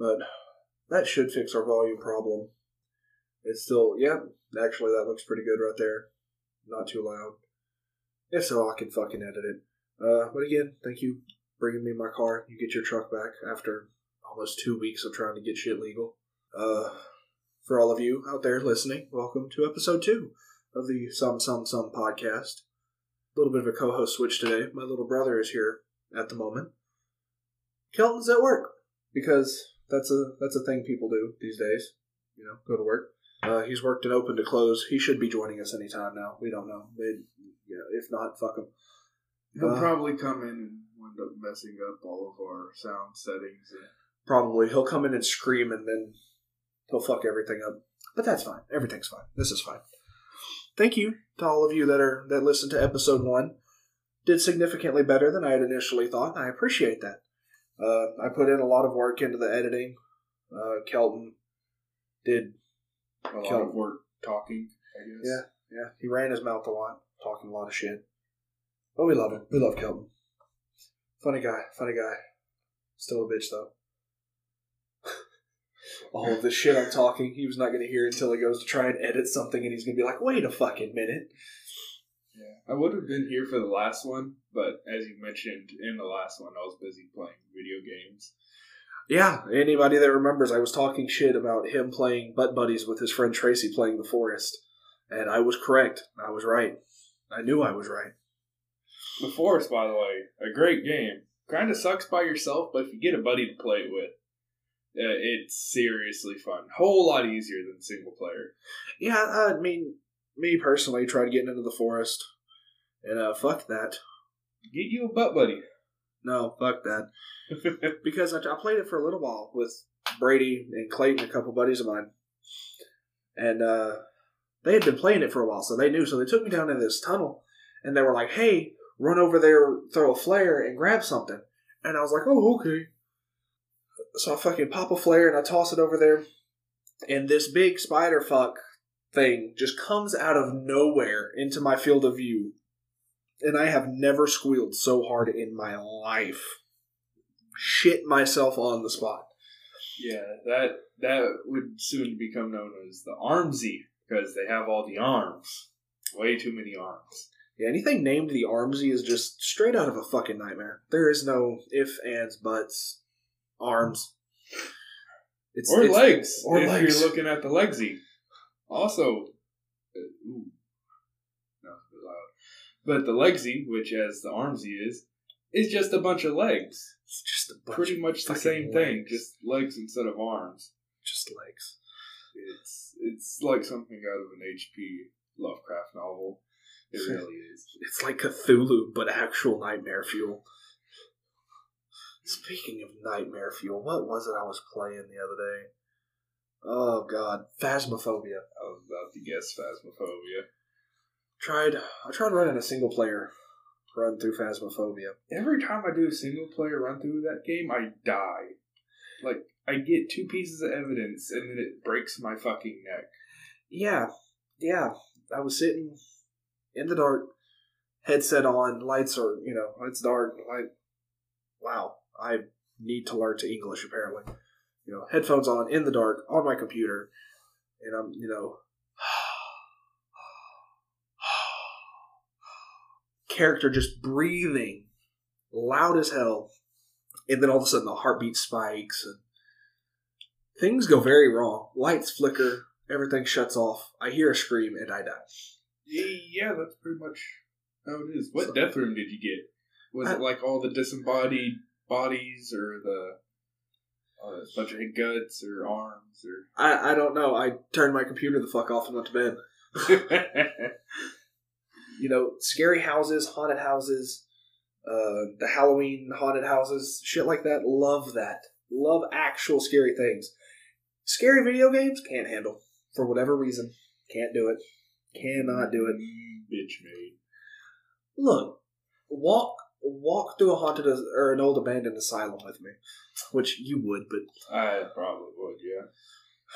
But that should fix our volume problem. It's still, yeah, actually, that looks pretty good right there. Not too loud. If so, I can fucking edit it. Uh, but again, thank you for bringing me my car. You get your truck back after almost two weeks of trying to get shit legal. Uh, for all of you out there listening, welcome to episode two of the Some Some Some podcast. A little bit of a co-host switch today. My little brother is here at the moment. Kelton's at work because that's a that's a thing people do these days. You know, go to work. Uh, he's worked in open to close. He should be joining us anytime now. We don't know. Yeah, if not, fuck him. He'll Uh, probably come in and wind up messing up all of our sound settings. And Probably he'll come in and scream, and then he'll fuck everything up. But that's fine. Everything's fine. This is fine. Thank you to all of you that are that listened to episode one. Did significantly better than I had initially thought. I appreciate that. Uh, I put in a lot of work into the editing. Uh, Kelton did a lot Kill- of work talking, I guess. Yeah. Yeah, he ran his mouth a lot, talking a lot of shit. But we love him. We love Kelton. Funny guy, funny guy. Still a bitch though. All of the shit I'm talking, he was not going to hear until he goes to try and edit something, and he's going to be like, "Wait a fucking minute." Yeah. I would have been here for the last one, but as you mentioned in the last one, I was busy playing video games. Yeah, anybody that remembers, I was talking shit about him playing butt buddies with his friend Tracy playing the forest, and I was correct. I was right. I knew I was right. The Forest, by the way, a great game. Kind of sucks by yourself, but if you get a buddy to play it with, uh, it's seriously fun. Whole lot easier than single player. Yeah, I mean, me personally tried getting into the forest, and uh, fuck that. Get you a butt buddy. No, fuck that. Because I, I played it for a little while with Brady and Clayton, a couple buddies of mine, and uh, they had been playing it for a while, so they knew. So they took me down in this tunnel, and they were like, "Hey, run over there, throw a flare, and grab something." And I was like, "Oh, okay." So I fucking pop a flare and I toss it over there, and this big spider fuck thing just comes out of nowhere into my field of view. And I have never squealed so hard in my life. Shit myself on the spot. Yeah, that that would soon become known as the Armsy because they have all the arms. Way too many arms. Yeah, anything named the Armsy is just straight out of a fucking nightmare. There is no if, ands, buts, arms. It's, or it's- legs. or if legs. you're looking at the legsy. Also, uh, ooh, no, it's a bit loud. But the legsy, which as the armsy is, is just a bunch of legs. It's just a bunch Pretty much the same thing, just legs instead of arms. just legs. It's it's like something out of an H.P. Lovecraft novel. It really is. It's like Cthulhu, but actual nightmare fuel. Speaking of nightmare fuel, what was it I was playing the other day? Oh god, Phasmophobia. I was about to guess Phasmophobia. Tried I tried running a single player run through Phasmophobia. Every time I do a single player run through that game, I die. Like I get two pieces of evidence and then it breaks my fucking neck. Yeah, yeah. I was sitting in the dark, headset on, lights are you know it's dark. I wow, I need to learn to English apparently. You know, headphones on in the dark on my computer, and I'm you know. Character just breathing loud as hell, and then all of a sudden the heartbeat spikes and things go very wrong. Lights flicker, everything shuts off. I hear a scream and I die. Yeah, that's pretty much how it is. What So- death room did you get? Was I- it like all the disembodied bodies or the uh, bunch of guts or arms or I, I don't know. I turned my computer the fuck off and went to bed. You know, scary houses, haunted houses, uh, the Halloween haunted houses, shit like that. Love that. Love actual scary things. Scary video games can't handle for whatever reason. Can't do it. Cannot do it. Bitch made. Look, walk walk through a haunted as- or an old abandoned asylum with me, which you would, but I probably would, yeah.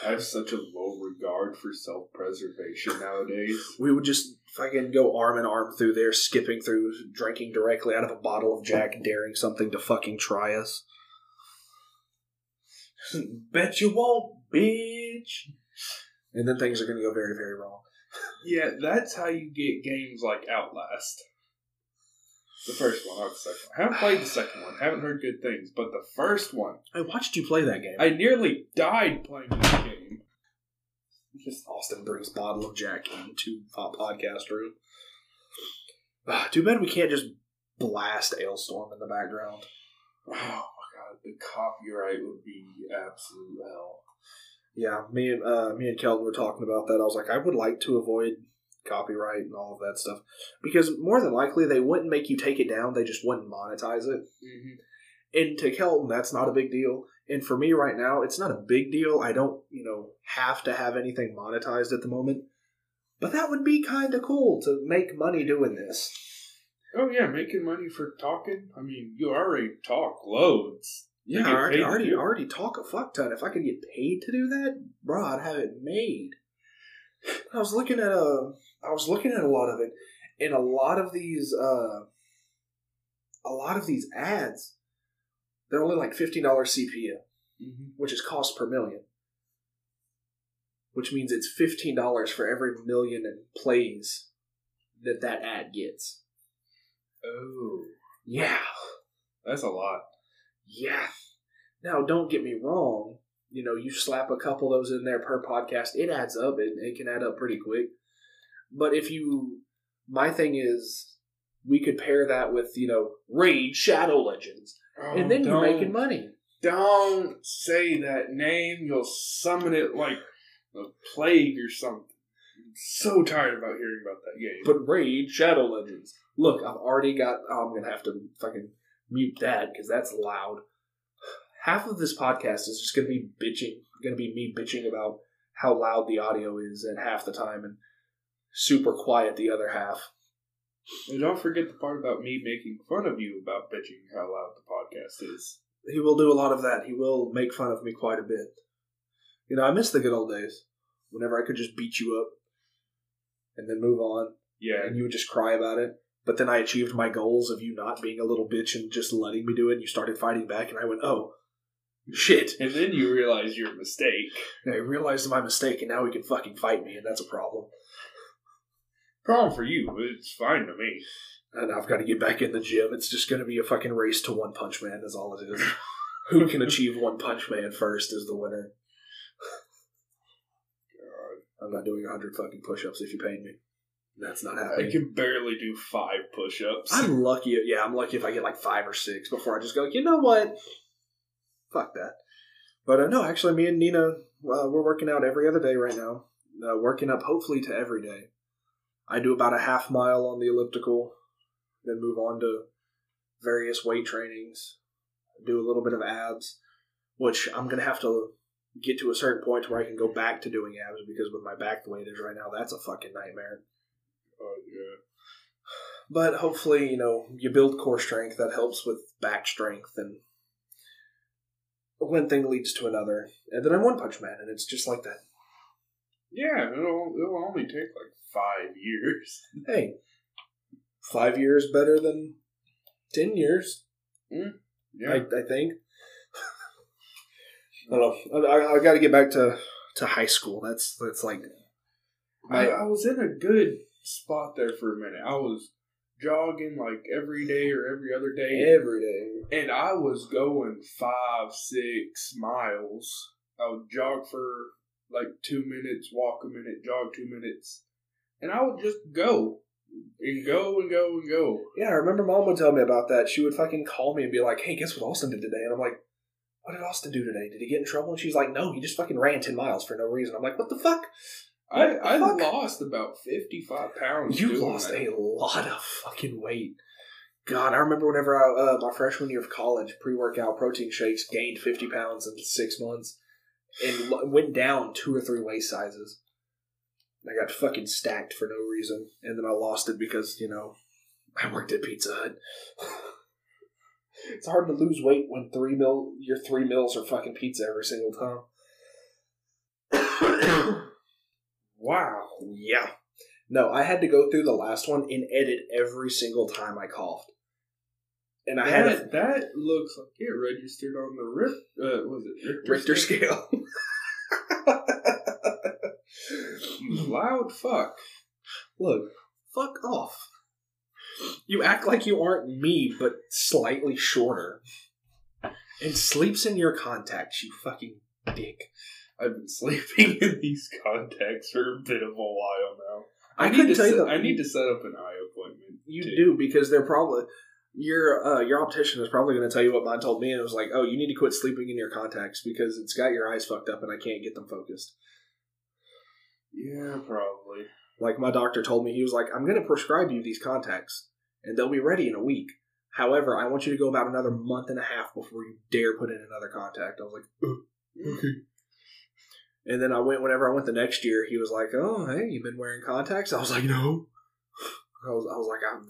I have such a low regard for self preservation nowadays. we would just fucking go arm in arm through there, skipping through, drinking directly out of a bottle of Jack, daring something to fucking try us. Bet you won't, bitch. And then things are going to go very, very wrong. Yeah, that's how you get games like Outlast. The first one, not the second one. I haven't played the second one. Haven't heard good things, but the first one, I watched you play that game. I nearly died playing this game. Just Austin brings bottle of Jack into hot podcast room. Ah, too bad we can't just blast Ailstorm in the background. Oh my god, the copyright would be absolute hell. Yeah, me and uh, me and Kelton were talking about that. I was like, I would like to avoid copyright and all of that stuff because more than likely they wouldn't make you take it down. They just wouldn't monetize it. Mm-hmm. And to Kelton, that's not a big deal. And for me right now, it's not a big deal. I don't, you know, have to have anything monetized at the moment. But that would be kind of cool to make money doing this. Oh yeah, making money for talking. I mean, you already talk loads. You Yeah, I already, already, do already talk a fuck ton. If I could get paid to do that, bro, I'd have it made. I was looking at a, I was looking at a lot of it, and a lot of these, uh, a lot of these ads, they're only like fifteen dollars CPM, Mhm. which is cost per million, which means it's fifteen dollars for every million plays that that ad gets. Oh, Yeah, that's a lot. Yeah. Now, don't get me wrong. You know, you slap a couple of those in there per podcast, it adds up. It, it can add up pretty quick. But if you, my thing is, we could pair that with, you know, Raid Shadow Legends. and oh, then you're Oh, making money. Don't say that name. You'll summon it like a plague or something. I'm so tired about hearing about that game. But Raid Shadow Legends. Look, I've already got, oh, I'm going to have to fucking mute that because that's loud. Half of this podcast is just going to be bitching, going to be me bitching about how loud the audio is at half the time and super quiet the other half. and don't forget the part about me making fun of you about bitching how loud the podcast is. He will do a lot of that. He will make fun of me quite a bit. You know, I miss the good old days whenever I could just beat you up and then move on Yeah, and you would just cry about it. But then I achieved my goals of you not being a little bitch and just letting me do it. And you started fighting back, and I went, "Oh, shit!" and then you realize your mistake. And I realized my mistake, and now he can fucking fight me, and that's a problem. Problem for you. It's fine to me. And I've got to get back in the gym. It's just going to be a fucking race to One Punch Man. Is all it is. Who can achieve One Punch Man first is the winner. I'm not doing 100 fucking push-ups if you pay me. That's not happening. I can barely do five push-ups. I'm lucky. Yeah, I'm lucky if I get like five or six before I just go. You know what? Fuck that. But uh, no, actually, me and Nina, uh, we're working out every other day right now. Uh, working up hopefully to every day. I do about a half mile on the elliptical, then move on to various weight trainings. Do a little bit of abs, which I'm gonna have to get to a certain point where I can go back to doing abs because with my back the way it is right now, that's a fucking nightmare. Oh, yeah. But hopefully, you know, you build core strength that helps with back strength, and one thing leads to another, and then I'm One Punch Man, and it's just like that. Yeah, it'll, it'll only take like five years. Hey, five years better than ten years, mm, Yeah. I, I think. I don't know. I, I got to get back to, to high school. That's that's like I, I was in a good spot there for a minute. I was jogging like every day or every other day, every day. and I was going five, six miles. I would jog for like two minutes, walk a minute, jog two minutes, and I would just go and go and go and go. Yeah, I remember mom would tell me about that. She would fucking call me and be like, "Hey, guess what Austin did today?" And I'm like, "What did Austin do today? Did he get in trouble?" And she's like, "No, he just fucking ran ten miles for no reason." I'm like, "What the fuck? I, the I fuck? lost about fifty five pounds. You lost that. a lot of fucking weight." God, I remember whenever I, uh, my freshman year of college, pre-workout protein shakes gained 50 pounds in six months and went down two or three waist sizes. I got fucking stacked for no reason, and then I lost it because you know I worked at Pizza Hut. it's hard to lose weight when three mil your three meals are fucking pizza every single time. Wow. yeah. No, I had to go through the last one and edit every single time I coughed. And I had that, that looks like it registered on the Rip. Uh, was it a Richter, Richter scale. You loud fuck. Look, fuck off. You act like you aren't me, but slightly shorter. And sleeps in your contacts, you fucking dick. I've been sleeping in these contacts for a bit of a while now. I, need couldn't to tell you set, I need to set up an eye appointment. You too. do because they're probably your uh, your optician is probably going to tell you what mine told me, and it was like, oh, you need to quit sleeping in your contacts because it's got your eyes fucked up, and I can't get them focused. Yeah, probably. Like my doctor told me, he was like, I'm going to prescribe you these contacts, and they'll be ready in a week. However, I want you to go about another month and a half before you dare put in another contact. I was like, "Uh, okay. And then I went whenever I went the next year. He was like, "Oh, hey, you've been wearing contacts?" I was like, "No." I was, I was like, I,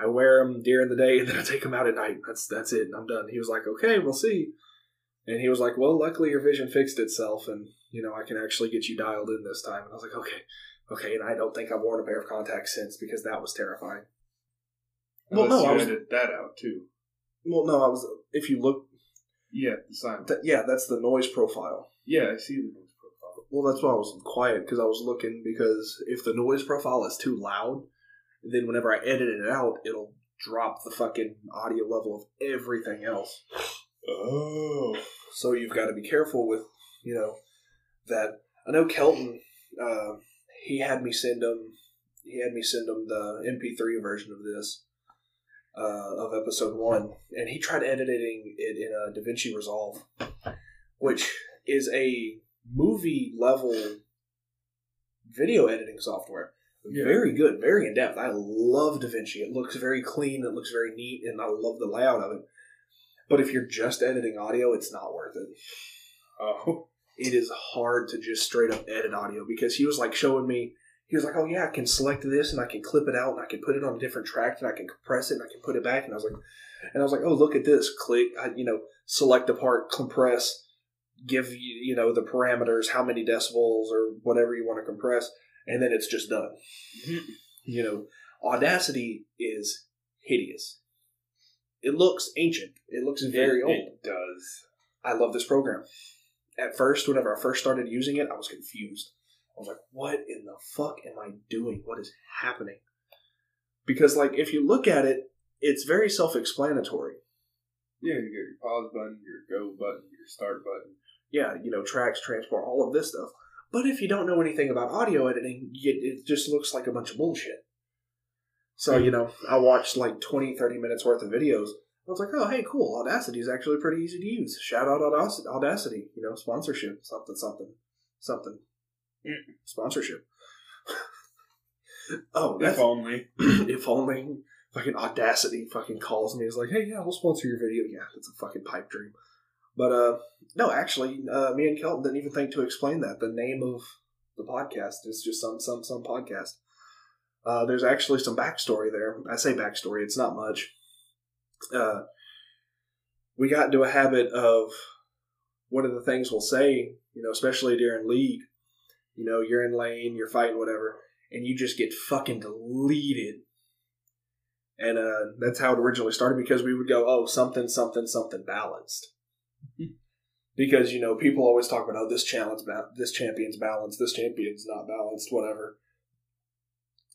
I wear them during the day and then I take them out at night. That's that's it. I'm done. He was like, "Okay, we'll see." And he was like, "Well, luckily your vision fixed itself, and you know I can actually get you dialed in this time." And I was like, "Okay, okay." And I don't think I've worn a pair of contacts since because that was terrifying. Well, Unless no, I was- edited that out too. Well, no, I was. If you look, Yeah, the sign. th- yeah, that's the noise profile. Yeah, I see the noise profile. Well, that's why I was quiet because I was looking because if the noise profile is too loud, then whenever I edit it out, it'll drop the fucking audio level of everything else. Oh. So you've got to be careful with, you know, that. I know Kelton, uh, he had me send him, he had me send him the MP3 version of this, uh, of episode one, and he tried editing it in a DaVinci Resolve, which is a movie level video editing software. Yeah. Very good, very in depth. I love DaVinci. It looks very clean, it looks very neat, and I love the layout of it. But if you're just editing audio, it's not worth it. Oh. It is hard to just straight up edit audio because he was like showing me, he was like, oh yeah, I can select this and I can clip it out and I can put it on a different track and I can compress it and I can put it back. And I was like, and I was like, oh, look at this. Click, I, you know, select a part, compress, give you, you know, the parameters, how many decibels or whatever you want to compress, and then it's just done. Mm-hmm. You know, Audacity is hideous. It looks ancient. It looks very it, old. It does. I love this program. At first, whenever I first started using it, I was confused. I was like, what in the fuck am I doing? What is happening? Because, like, if you look at it, it's very self explanatory. Yeah, you got your pause button, your go button, your start button. Yeah, you know, tracks, transport, all of this stuff. But if you don't know anything about audio editing, it just looks like a bunch of bullshit. So, hmm. you know, I watched like 20, 30 minutes worth of videos. I was like, oh, hey, cool. Audacity is actually pretty easy to use. Shout out Audac- Audacity. You know, sponsorship. Something, something, something. Hmm. Sponsorship. oh, If only. if only fucking Audacity fucking calls me. Is like, hey, yeah, we'll sponsor your video. Yeah, that's a fucking pipe dream. But uh, no, actually, uh, me and Kelton didn't even think to explain that. The name of the podcast is just some some some podcast. Uh, there's actually some backstory there. I say backstory; it's not much. Uh, we got into a habit of one of the things we'll say, you know, especially during league. You know, you're in lane, you're fighting, whatever, and you just get fucking deleted. And uh, that's how it originally started because we would go, oh, something, something, something balanced. Because you know people always talk about, oh, this challenge, ba- this champion's balanced, this champion's not balanced, whatever.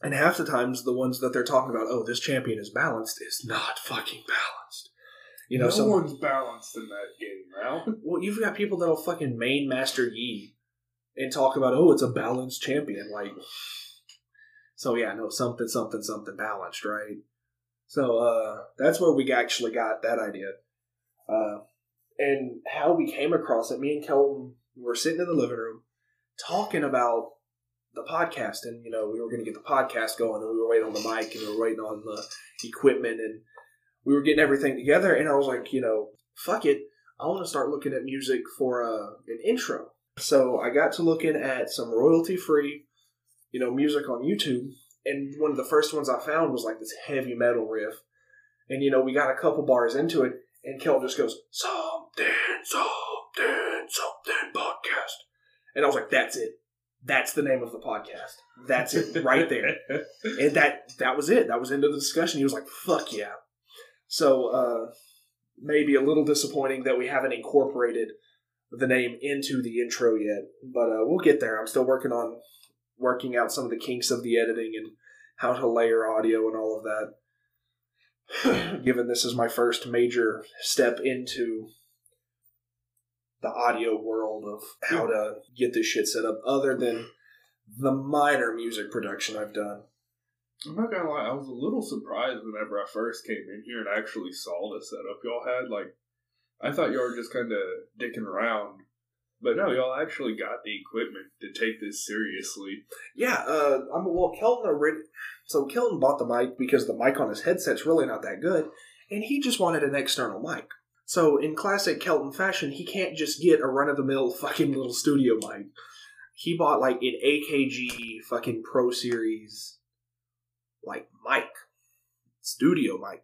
And half the times, the ones that they're talking about, oh, this champion is balanced, is not fucking balanced. You know, no one's balanced in that game now. well, you've got people that'll fucking main master Yi and talk about, oh, it's a balanced champion. Like, so yeah, no, something, something, something balanced, right? So uh, that's where we actually got that idea. Uh, and how we came across it, me and Kelton were sitting in the living room talking about the podcast, and you know, we were going to get the podcast going, and we were waiting on the mic, and we were waiting on the equipment, and we were getting everything together. And I was like, you know, fuck it, I want to start looking at music for uh, an intro. So I got to looking at some royalty free, you know, music on YouTube, and one of the first ones I found was like this heavy metal riff, and you know, we got a couple bars into it, and Kel just goes something, something, something podcast, and I was like, that's it. That's the name of the podcast. That's it right there. And that that was it. That was into the discussion. He was like, "Fuck yeah." So uh, maybe a little disappointing that we haven't incorporated the name into the intro yet, but uh, we'll get there. I'm still working on working out some of the kinks of the editing and how to layer audio and all of that. Given this is my first major step into the audio world of how to get this shit set up, other than the minor music production I've done. I'm not gonna lie, I was a little surprised whenever I first came in here and actually saw the setup y'all had. Like, I thought y'all were just kind of dicking around, but no, y'all actually got the equipment to take this seriously. Yeah, uh, I'm well. Kelton already, so Kelton bought the mic because the mic on his headset's really not that good, and he just wanted an external mic. So in classic Kelton fashion, he can't just get a run of the mill fucking little studio mic. He bought like an AKG fucking Pro Series like mic, studio mic.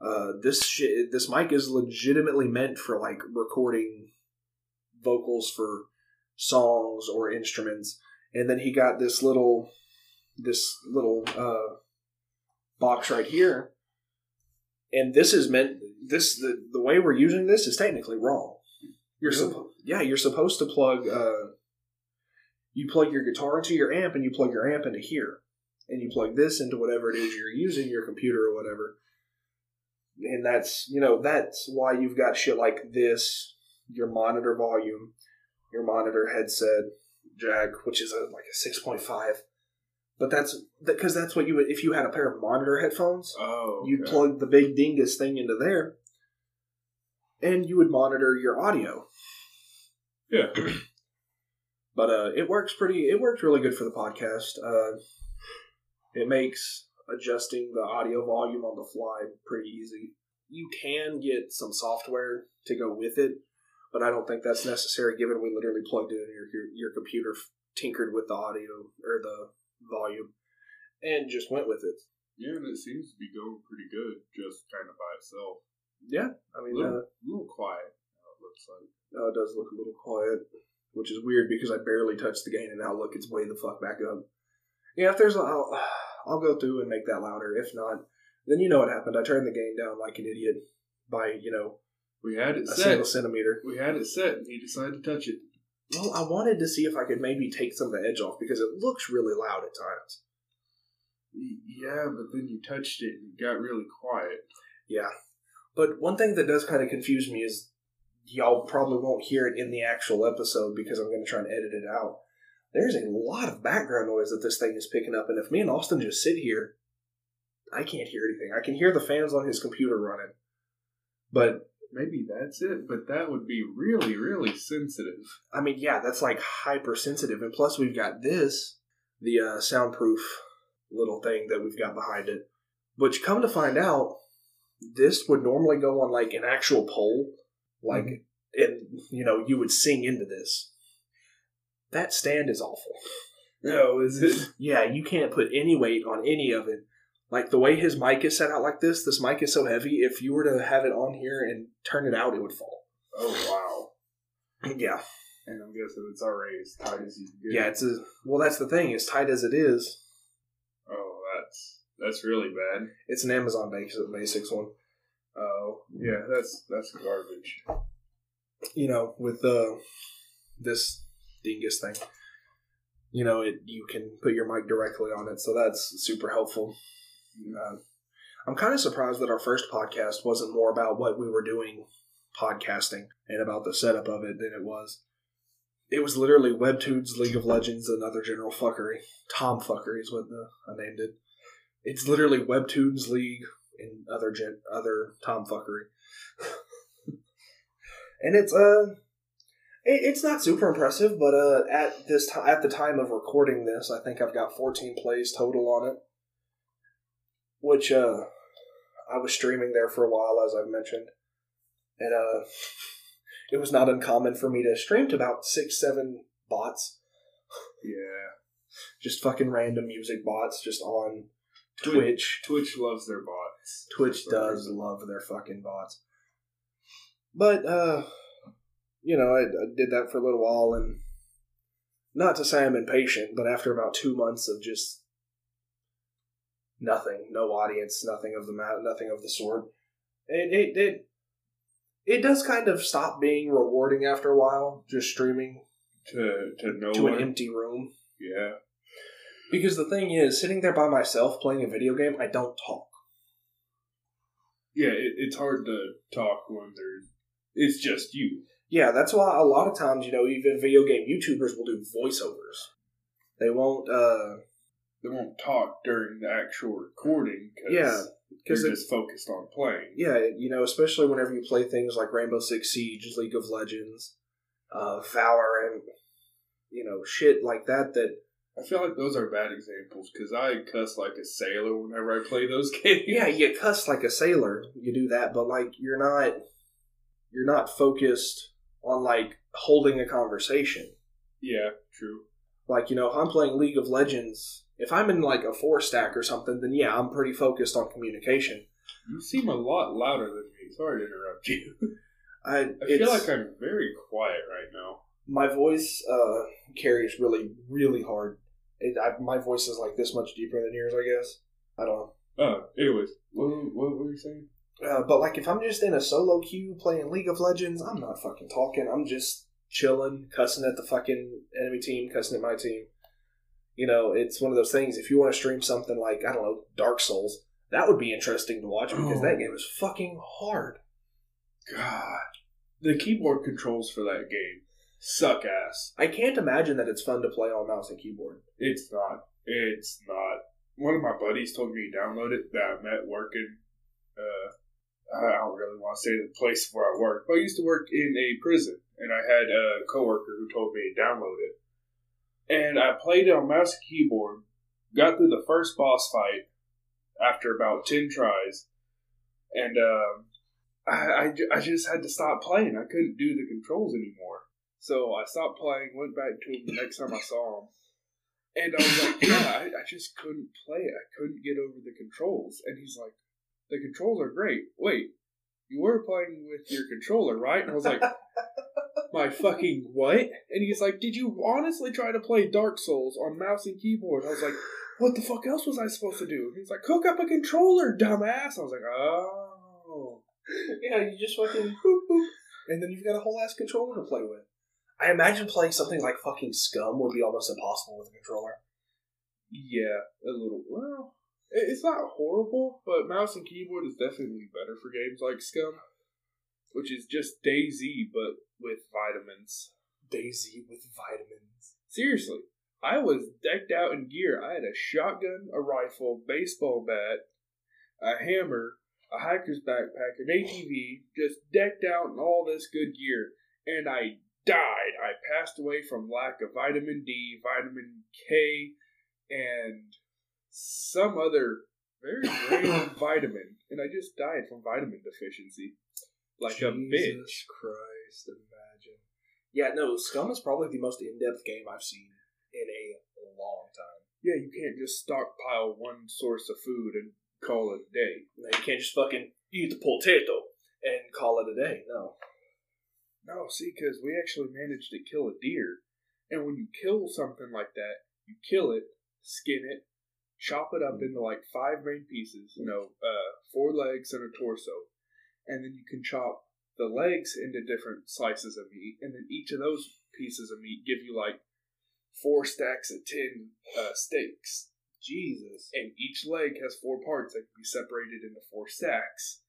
Uh, this shit, this mic is legitimately meant for like recording vocals for songs or instruments. And then he got this little, this little uh, box right here. And this is meant. This the the way we're using this is technically wrong. You're Really? supposed yeah you're supposed to plug. Uh, you plug your guitar into your amp, and you plug your amp into here, and you plug this into whatever it is you're using, your computer or whatever. And that's you know that's why you've got shit like this, your monitor volume, your monitor headset jack, which is a, like a six point five. But that's because that's what you would if you had a pair of monitor headphones. Oh, You'd plug the big dingus thing into there, and you would monitor your audio. Yeah. But uh, it works pretty. It works really good for the podcast. Uh, it makes adjusting the audio volume on the fly pretty easy. You can get some software to go with it, but I don't think that's necessary. Given we literally plugged it in your your, your computer, tinkered with the audio or the volume, and just went with it. Yeah, and it seems to be going pretty good, just kind of by itself. Yeah, I mean, little, uh, little quiet, it looks like. No, it does look a little quiet, which is weird because I barely touched the gain, and now look, it's way the fuck back up. Yeah, if there's, a, I'll, I'll go through and make that louder. If not, then you know what happened. I turned the gain down like an idiot by you know We had it a set. single centimeter. We had it set, and he decided to touch it. Well, I wanted to see if I could maybe take some of the edge off because it looks really loud at times. Yeah, but then you touched it and it got really quiet. Yeah, but one thing that does kind of confuse me is y'all probably won't hear it in the actual episode because I'm going to try and edit it out. There's a lot of background noise that this thing is picking up, and if me and Austin just sit here, I can't hear anything. I can hear the fans on his computer running, but Maybe that's it, but that would be really, really sensitive. I mean, yeah, that's like hypersensitive, and plus we've got this, the uh, soundproof little thing that we've got behind it. Which, come to find out, this would normally go on like an actual pole, like, and you know, you would sing into this. That stand is awful. No, is it? Yeah, you can't put any weight on any of it. Like the way his mic is set out like this, this mic is so heavy. If you were to have it on here and turn it out, it would fall. Oh, wow. Yeah, And I'm guessing it's already as tight as you can get. yeah. It's a well. That's the thing. As tight as it is, Oh, that's that's really bad. It's an Amazon Basics, Basics one. Oh, yeah, that's that's garbage. You know, with uh, this dingus thing. You know, it you can put your mic directly on it, so that's super helpful. Uh, I'm kind of surprised that our first podcast wasn't more about what we were doing podcasting and about the setup of it than it was. It was literally Webtoons, League of Legends, and other general fuckery. Tom fuckery is what the, I named it. It's literally Webtoons, League, and other gen, other Tom fuckery. and it's uh, it, it's not super impressive, but uh, at this time, at the time of recording this, I think I've got 14 plays total on it which uh I was streaming there for a while as I've mentioned. And uh it was not uncommon for me to stream to about six, seven bots. Yeah. Just fucking random music bots just on Twitch. Twitch. Loves their bots. Twitch does love their fucking bots. But uh you know, I, I did that for a little while and not to say I'm impatient, but after about two months of just nothing, no audience, nothing of the ma- nothing of the sort, It it it, it does kind of stop being rewarding after a while, just streaming To to no to one. an empty room. yeah. Because the thing is, sitting there by myself playing a video game, I don't talk. Yeah, it, it's hard to talk when there's it's just you. Yeah, that's why a lot of times, you know, even video game YouTubers will do voiceovers. They won't, uh, They won't talk during the actual recording because Yeah, because it's just focused on playing. yeah, you know, especially whenever you play things like Rainbow Six Siege, League of Legends, uh, Valorant, you know, shit like that. That I feel like those are bad examples because I cuss like a sailor whenever I play those games. yeah, you cuss like a sailor, you do that, but like you're not, you're not focused on like holding a conversation. yeah, true. Like, you know, if I'm playing League of Legends, if I'm in like a four stack or something, then yeah, I'm pretty focused on communication. You seem a lot louder than me. Sorry to interrupt you. I, I feel like I'm very quiet right now. my voice uh, carries really, really hard. It, I, my voice is like this much deeper than yours, I guess. I don't know. Uh, anyways, what, what were you saying? Uh, but like, if I'm just in a solo queue playing League of Legends, I'm not fucking talking. I'm just chilling, cussing at the fucking enemy team, cussing at my team. You know, it's one of those things. If you want to stream something like I don't know Dark Souls, that would be interesting to watch because Oh. that game is fucking hard. God, the keyboard controls for that game suck ass. I can't imagine that it's fun to play on mouse and keyboard. It's not. It's not. One of my buddies told me to download it that I met working. Uh, I don't really want to say the place where I work, but I used to work in a prison, and I had a coworker who told me to download it. And I played it on mouse and keyboard, got through the first boss fight after about 10 tries, and um, I, I, I just had to stop playing. I couldn't do the controls anymore. So I stopped playing, went back to him the next time I saw him. And I was like, yeah, I, I just couldn't play it. I couldn't get over the controls. And he's like, the controls are great. Wait, you were playing with your controller, right? And I was like, my fucking what? And he's like, did you honestly try to play Dark Souls on mouse and keyboard? I was like, what the fuck else was I supposed to do? He's like, hook up a controller, dumbass. I was like, oh. Yeah, you just fucking boop boop, and then you've got a whole ass controller to play with. I imagine playing something like fucking Scum would be almost impossible with a controller. Yeah, a little. Well, it's not horrible, but mouse and keyboard is definitely better for games like Scum, which is just DayZ but with vitamins. DayZ with vitamins. Seriously, I was decked out in gear. I had a shotgun, a rifle, baseball bat, a hammer, a hiker's backpack, an ATV, just decked out in all this good gear, and I died. I passed away from lack of vitamin D, vitamin K, and some other very random vitamin, and I just died from vitamin deficiency, like a bitch. Christ, imagine. Yeah, no, Scum is probably the most in-depth game I've seen in a long time. Yeah, you can't just stockpile one source of food and call it a day. No, you can't just fucking eat the potato and call it a day. No. No, see, because we actually managed to kill a deer. And when you kill something like that, you kill it, skin it, chop it up into like five main pieces, you know, uh, four legs and a torso. And then you can chop the legs into different slices of meat. And then each of those pieces of meat give you like four stacks of 10 uh, steaks. Jesus. And each leg has four parts that can be separated into four stacks,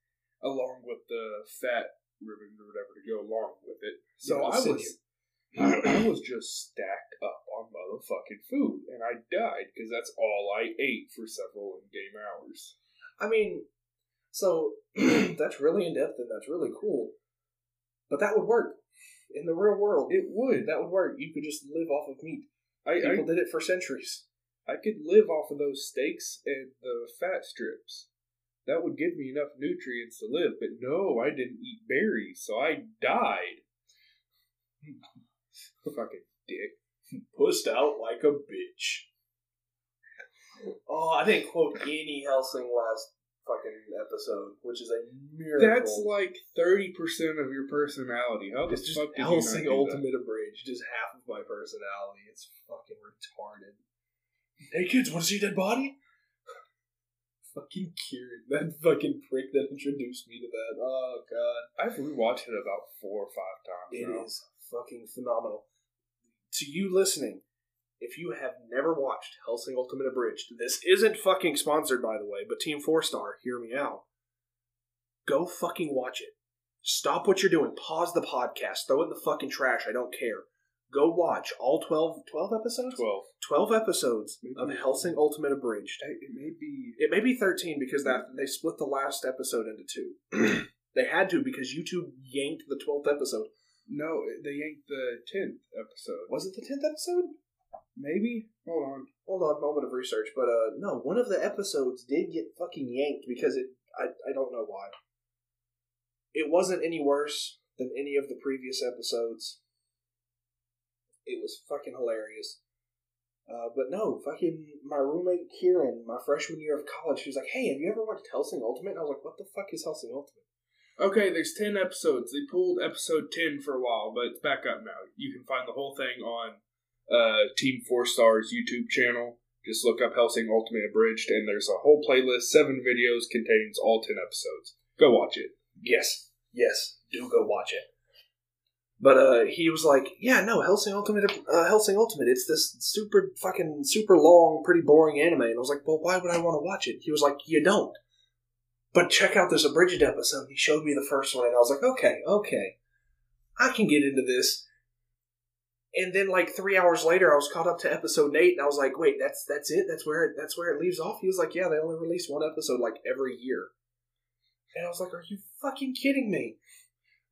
along with the fat ribbon or whatever to go along with it. So Yeah, I was, I, I was just stacked up on motherfucking food, and I died because that's all I ate for several in-game hours. I mean, so that's really in depth and that's really cool. But that would work in the real world. It would. that would work. You could just live off of meat. I, People I did it for centuries. I could live off of those steaks and the fat strips. That would give me enough nutrients to live, but no, I didn't eat berries, so I died. Fucking dick. Pussed out like a bitch. Oh, I didn't quote any Hellsing last fucking episode, which is a miracle. That's like thirty percent of your personality. How the it's just Hellsing you not do Ultimate Abridged is half of my personality. It's fucking retarded. Hey kids, want to see a dead body? fucking Kieran, that fucking prick that introduced me to that. Oh god, I've rewatched it about four or five times. it now. is fucking phenomenal. To you listening, if you have never watched Hellsing Ultimate Abridged, this isn't fucking sponsored by the way, but Team Four Star, hear me out. Go fucking watch it. Stop what you're doing. Pause the podcast. Throw it in the fucking trash. I don't care. Go watch all 12, 12 episodes? Twelve. 12 episodes of Maybe. Hellsing Ultimate Abridged. It it may be. It may be 13 because that mm-hmm. they split the last episode into two. they had to because YouTube yanked the 12th episode. No, they yanked the tenth episode. Was it the 10th episode? Maybe. Hold on. Hold on, moment of research. But uh no, one of the episodes did get fucking yanked because it I, I don't know why. It wasn't any worse than any of the previous episodes. It was fucking hilarious. Uh, but no, fucking my roommate Kieran, my freshman year of college, she was like, "Hey, have you ever watched Hellsing Ultimate?" And I was like, "What the fuck is Hellsing Ultimate?" Okay, there's 10 episodes. They pulled episode 10 for a while, but it's back up now. You can find the whole thing on uh, Team 4 Stars YouTube channel. Just look up Hellsing Ultimate Abridged, and there's a whole playlist, seven videos, contains all 10 episodes. Go watch it. Yes, yes, do go watch it. But uh, he was like, "Yeah, no, Hellsing Ultimate, uh, Hellsing Ultimate. It's this super fucking super long, pretty boring anime." And I was like, "Well, why would I want to watch it?" He was like, "You don't." But check out this abridged episode. He showed me the first one, and I was like, "Okay, okay, I can get into this." And then, like three hours later, I was caught up to episode eight, and I was like, "Wait, that's that's it? That's where it, that's where it leaves off?" He was like, "Yeah, they only release one episode like every year." And I was like, "Are you fucking kidding me?"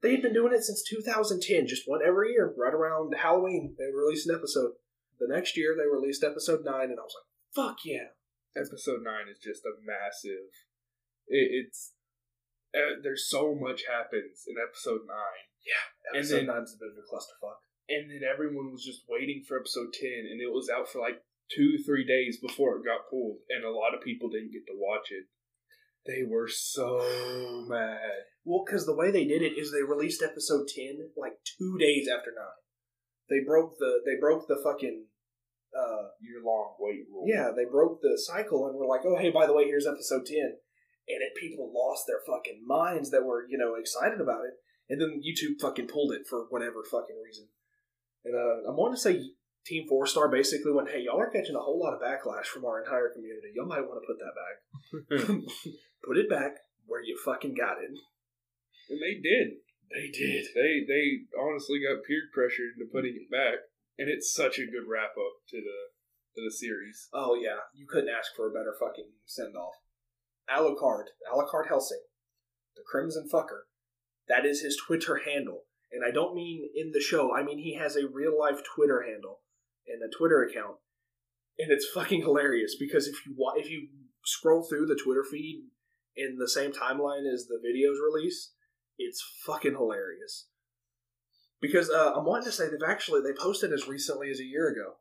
They had been doing it since 2010, just one every year. Right around Halloween, they would release an episode. The next year, they released episode nine, and I was like, "Fuck yeah!" Episode 9 is just a massive. It, it's. Uh, there's so much happens in episode 9. And Episode then- nine's a bit of a clusterfuck. And then everyone was just waiting for episode 10 and it was out for like two three days before it got pulled and a lot of people didn't get to watch it. They were so mad. Well, because the way they did it is they released episode ten like two days after nine. They broke the they broke the fucking uh year long wait rule. yeah they broke the cycle and were like oh hey by the way here's episode ten. And it people lost their fucking minds that were you know excited about it. And then YouTube fucking pulled it for whatever fucking reason and uh, I want to say Team Four Star basically went hey y'all are catching a whole lot of backlash from our entire community. Y'all might want to put that back. Put it back where you fucking got it. And they did. They did. They they honestly got peer pressured into putting it back and it's such a good wrap up to the to the series. Oh yeah, you couldn't ask for a better fucking send off. Alucard, Alucard Hellsing, the Crimson Fucker. That is his Twitter handle, and I don't mean in the show. I mean he has a real life Twitter handle and a Twitter account, and it's fucking hilarious because if you if you scroll through the Twitter feed in the same timeline as the videos release, it's fucking hilarious. Because uh, I'm wanting to say they've actually they posted as recently as a year ago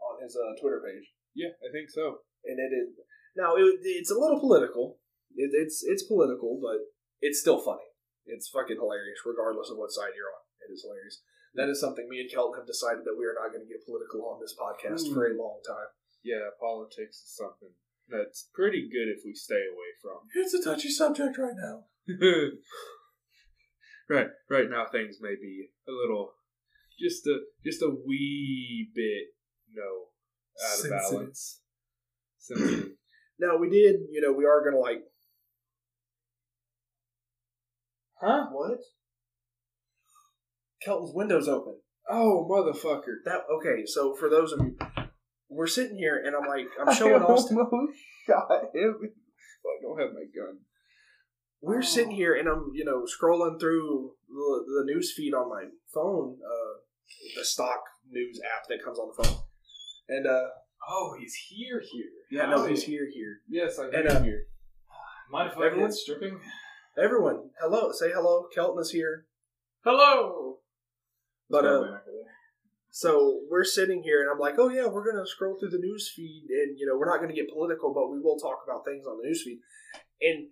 on his uh, Twitter page, yeah i think so and it is now it, it's a little political. It, it's it's political, but it's still funny. It's fucking hilarious, regardless of what side you're on. It is hilarious. That is something me and Kelton have decided that we are not going to get political on this podcast hmm. for a long time. yeah politics is something that's pretty good if we stay away from It's a touchy subject right now. right, right now things may be a little, just a just a wee bit, no, out of balance. Sensitive. Now we did, you know, we are going to like. Huh? What? Kelton's window's open. oh, motherfucker! That okay? So for those of you, we're sitting here, and I'm like, I'm showing Austin. shot him. I don't have my gun. We're sitting here, and I'm, you know, scrolling through the, the news feed on my phone, uh, the stock news app that comes on the phone, and uh, Oh, he's here, here. yeah, no, he's here, here. Yes, I And, uh, here. Mind if I Everyone- stripping? Everyone, hello, say hello. Kelton is here, Hello! but uh, so we're sitting here, and I'm like, oh yeah, we're gonna scroll through the news feed, and you know, we're not gonna get political, but we will talk about things on the news feed, and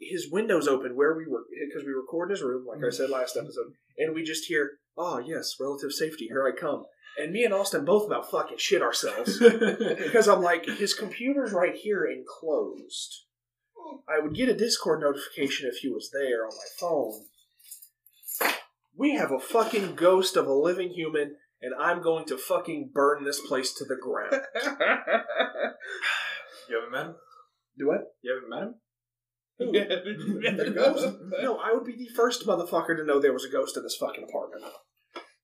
his window's open where we were because we record in his room, like I said last episode, and we just hear, oh yes, relative safety, here I come, And me and Austin both about fucking shit ourselves. because I'm like, his computer's right here enclosed. I would get a Discord notification if he was there on my phone. We have a fucking ghost of a living human, and I'm going to fucking burn this place to the ground. You haven't met him? Do what? You haven't met him? The ghost? No, I would be the first motherfucker to know there was a ghost in this fucking apartment.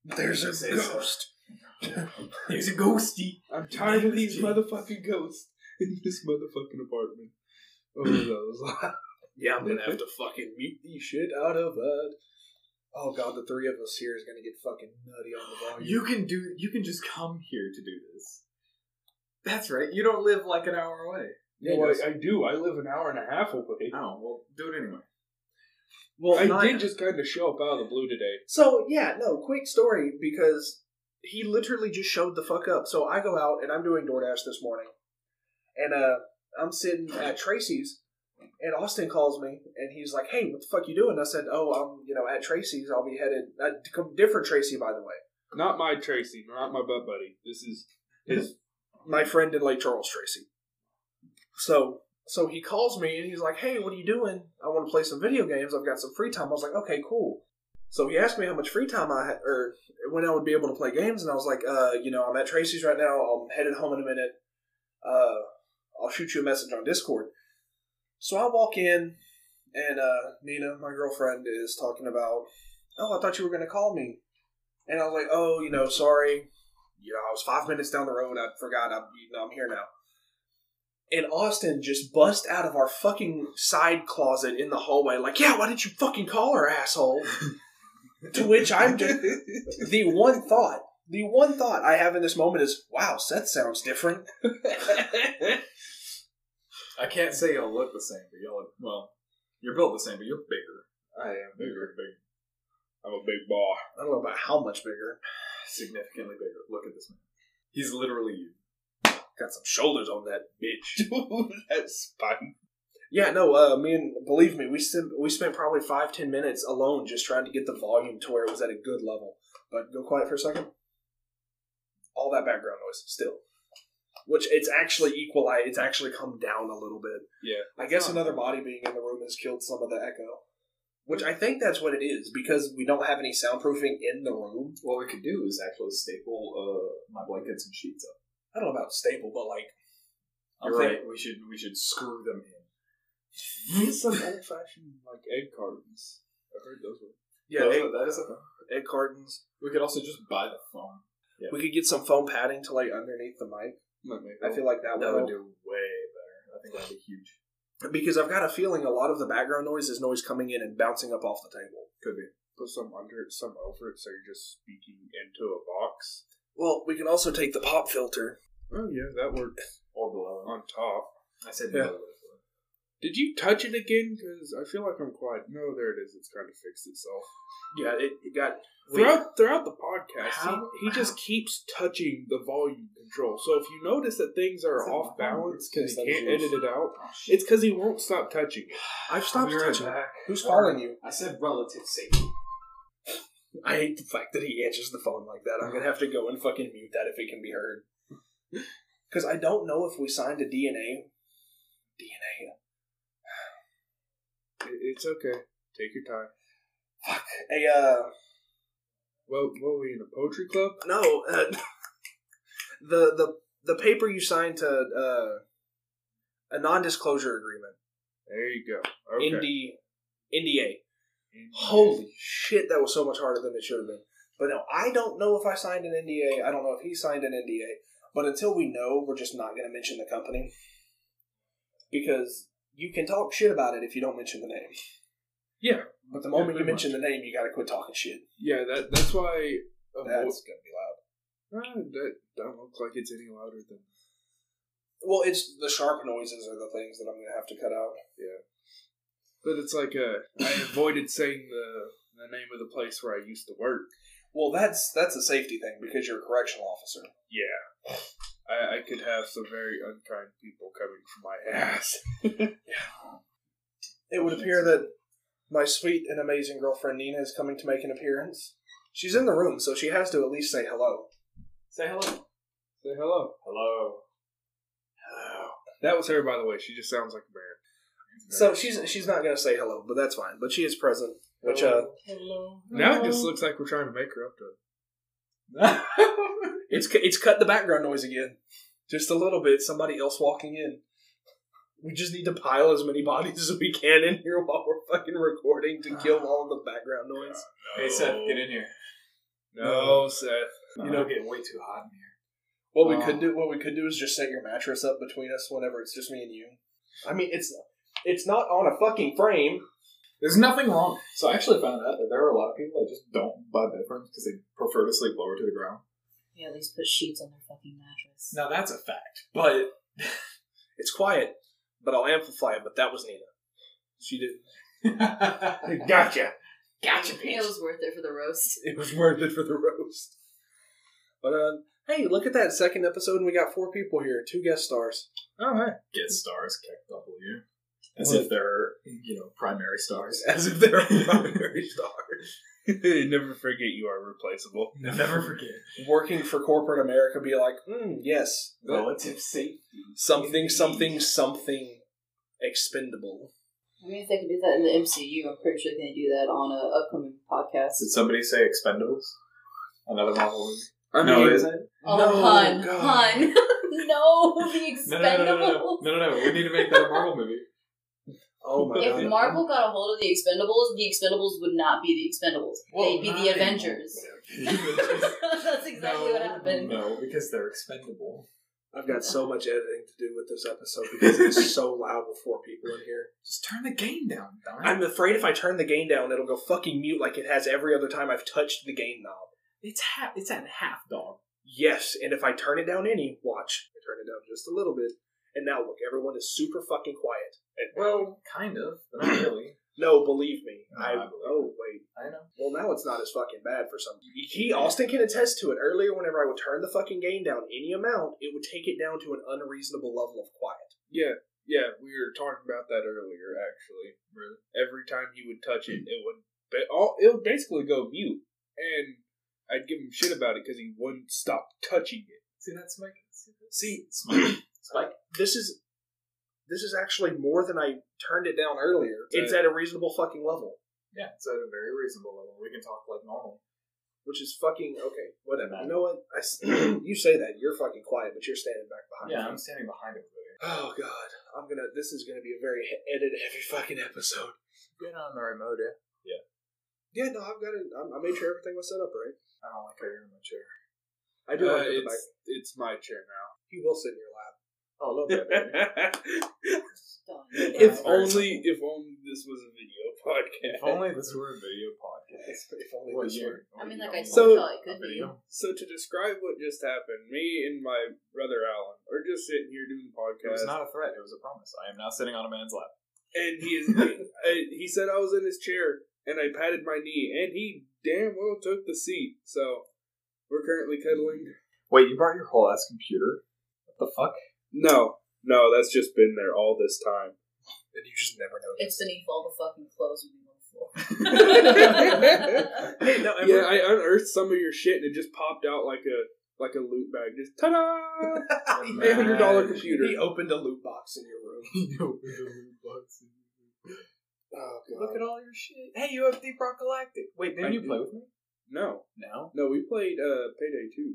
There's a Say so. ghost. There's a ghosty. I'm tired of these motherfucking ghosts in this motherfucking apartment. Oh, was loud. Yeah, I'm gonna have to fucking mute the shit out of that. Oh god, the three of us here is gonna get fucking nutty on the volume. You can do. You can just come here to do this. That's right. You don't live like an hour away. No, I, I do. I live an hour and a half away. Oh well, do it anyway. well, I did just kind of show up out of the blue today. So yeah, no, quick story because he literally just showed the fuck up. So I go out and I'm doing DoorDash this morning, and uh, I'm sitting at Tracy's, and Austin calls me and he's like, "Hey, what the fuck you doing?" I said, "Oh, I'm you know at Tracy's. I'll be headed uh, different Tracy, by the way, Not my Tracy, not my butt buddy. This is his. my friend in Lake Charles, Tracy." So so he calls me and he's like, "Hey, what are you doing? I want to play some video games. I've got some free time." I was like, "Okay, cool." So he asked me how much free time I had, or when I would be able to play games, and I was like, uh, "You know, I'm at Tracy's right now. I'm headed home in a minute. Uh, I'll shoot you a message on Discord." So I walk in, and uh, Nina, my girlfriend, is talking about, "Oh, I thought you were going to call me," and I was like, "Oh, you know, sorry. You know, I was five minutes down the road. I forgot. I'm, you know, I'm here now." And Austin just bust out of our fucking side closet in the hallway, like, "Yeah, why didn't you fucking call her, asshole?" to which I'm just the one thought, the one thought I have in this moment is, "Wow, Seth sounds different." I can't say y'all look the same, but y'all look well. You're built the same, but you're bigger. I am Bigger, big, I'm a big boy. I don't know about how much bigger. significantly bigger. Look at this man. He's literally you. Got some shoulders on that bitch. that spine. Yeah, no, uh, me and believe me, we spent we spent probably five ten minutes alone just trying to get the volume to where it was at a good level. But go quiet for a second. All that background noise still, which it's actually equalized. It's actually come down a little bit. Yeah. I guess another body being in the room has killed some of the echo. Which I think that's what it is because we don't have any soundproofing in the room. What we could do is actually staple uh, my blankets and sheets up. I don't know about staple, but like I'm You're thinking- right. We should we should screw them in. Get some old fashioned like egg cartons. I heard those were. yeah, Those egg, are- that is a. egg cartons. We could also just buy the phone. Yeah. We could get some foam padding to like underneath the mic. I feel like that, That would would do way better. I think that'd be huge. because I've got a feeling a lot of the background noise is noise coming in and bouncing up off the table. Could be. put some under it, some over it, so you're just speaking into a box. Well, we can also take the pop filter. Oh yeah, that works Or below. on top. I said Yeah. below. Did you touch it again? Because I feel like I'm quiet. No, there it is. It's kind of fixed itself. Yeah, it, it got. Throughout throughout the podcast, How- he, he just keeps touching the volume control. So if you notice that things are Is off balance because he can't edit it out, Oh, it's because he won't stop touching it. I've stopped right touching. back. Who's calling you? I said relative safety. I hate the fact that he answers the phone like that. I'm gonna have to go and fucking mute that if it can be heard. Because I don't know if we signed a DNA. DNA. It- It's okay. Take your time. Fuck. A uh. Well, what were we in a poetry club? No. Uh, the the the paper you signed to uh a non-disclosure agreement. There you go. Okay. ND NDA. Indeed. Holy shit, that was so much harder than it should have been. But no, I don't know if I signed an NDA. I don't know if he signed an NDA. But until we know, we're just not going to mention the company. Because you can talk shit about it if you don't mention the name. Yeah, But the moment Yeah, you mention the name, you got to quit talking shit. yeah. That that's why. avo- That's to be loud. Ah, that don't look like it's any louder than. Well, it's the sharp noises are the things that I'm to have to cut out. Yeah, but it's like uh, I avoided saying the the name of the place where I used to work. Well, that's that's a safety thing because you're a correctional officer. Yeah, I, I could have some very unkind people coming for my ass. It would appear that my sweet and amazing girlfriend Nina is coming to make an appearance. She's in the room, so she has to at least say hello. Say hello. Say hello. Hello. That was her, by the way. She just sounds like a bear. So she's she's not gonna say hello, but that's fine. But she is present, which uh, hello. Now it just looks like we're trying to make her up to it. it's it's cut the background noise again, just a little bit. Somebody else walking in. We just need to pile as many bodies as we can in here while we're fucking recording to kill all of the background noise. hey Seth, get in here. No, Seth. You know, getting way too hot in here. What we Oh. could uh, do, what we could do, is just set your mattress up between us whenever it's just me and you. I mean, it's it's not on a fucking frame. There's nothing wrong. So I actually found out that there are a lot of people that just don't buy bed frames because they prefer to sleep lower to the ground. Yeah, at least put sheets on their fucking mattress. Now that's a fact, but It's quiet, but I'll amplify it. But that was Nina. She did. Gotcha. Gotcha, It was worth it for the roast. It was worth it for the roast. But uh, hey, look at that second episode, and we got four people here, two guest stars. Oh, hey. get stars kicked W. As Well- if they're, you know, primary stars. As if they're primary stars. Never forget you are replaceable. Never forget. Working for corporate America, be like, mm, yes, Relative safety. something, something, something expendable. I mean, if they can do that in the MCU, I'm pretty sure they can do that on an upcoming podcast. Did somebody say Expendables? Another Marvel movie? I no, is it? Oh, No, hun, God. hun. no, the No, no, no, no, Expendables. no, no, no, no. We need to make that a Marvel movie. Oh my If god! Marvel got a hold of the Expendables, the Expendables would not be the Expendables. They'd be the. Avengers. That's exactly what happened. No, because they're expendable. I've got so much editing to do with this episode because it's so loud with four people in here. Just turn the game down, darn. I'm afraid if I turn the gain down, it'll go fucking mute like it has every other time I've touched the gain knob. It's half. It's at half, dog. Yes, and if I turn it down any, watch. I turn it down just a little bit, and now look, everyone is super fucking quiet. And Well, kind of, but not really. no, believe me. No, I, I believe oh wait. I know. Well, now it's not as fucking bad for some. He Austin can attest to it. Earlier, whenever I would turn the fucking gain down any amount, it would take it down to an unreasonable level of quiet. Yeah, yeah, we were talking about that earlier. Actually, Really? every time he would touch it, it would, but all it would basically go mute, and I'd give him shit about it because he wouldn't stop touching it. See that, Spike? See, that? See, Spike. Spike. this is this is actually more than I turned it down earlier. It's Right. at a reasonable fucking level, Yeah, it's at a very reasonable level. We can talk like normal. which is fucking okay. Whatever. Matter. You know what? I, you say that you're fucking quiet, but you're standing back behind. Yeah, me. I'm standing behind everybody. Oh god, I'm gonna. This is gonna be a very he- edit heavy fucking episode. Get on the remote. eh? Yeah, Yeah. no, I've got it. I I made sure everything was set up right. I don't like how you're in my chair. I do Uh, like the it's back. it's my chair now. He will sit in your lap. Oh, a little bit. baby. Done. if That's very only if only this was a video podcast. if only this were a video podcast. If only What this year? were- I mean, like I told So- y'all, it could A be. So to describe what just happened, me and my brother Alan are just sitting here doing the It was not a threat. It was a promise. I am now sitting on a man's lap. and he is I- he said I was in his chair, and I patted my knee, and he damn well took the seat. So we're currently cuddling. Wait, you brought your whole ass computer? What the fuck? No, no, that's just been there all this time. And you just never know. It's beneath all the fucking clothes we leave on the floor. Hey, no, yeah, I unearthed some of your shit, and it just popped out like a like a loot bag. Just ta da! Eight hundred dollar computer. He opened a loot box in your room. You opened a loot box. Oh god. Look at all your shit. Hey, you have Deep Rock Galactic. Wait, didn't I you do. play with me? No, No. no, we played uh Payday two.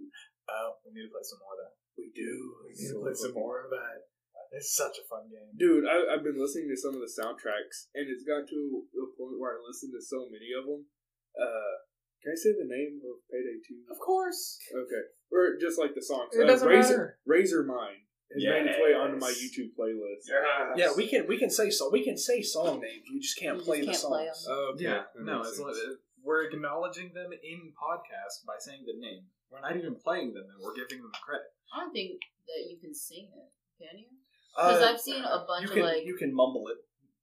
Oh, we need to play some more of that. We do. We need to play some more of that. It's such a fun game. Dude, I, I've been listening to some of the soundtracks, and it's got to a point where I listen to so many of them. Uh, can I say the name of Payday Two? Of course. Okay, or just like the songs. It Uh, doesn't Razor, matter. Razor Mind has made its way onto my YouTube playlist. Yeah, we can we can say so we can say song names. We just can't We just play the can't play songs. 'em. Oh, okay. Yeah, no, it's we're acknowledging them in podcast by saying the name. We're not even playing them, and we're giving them credit. I don't think that you can sing it, can you? Because Uh, I've seen a bunch you of like you can mumble it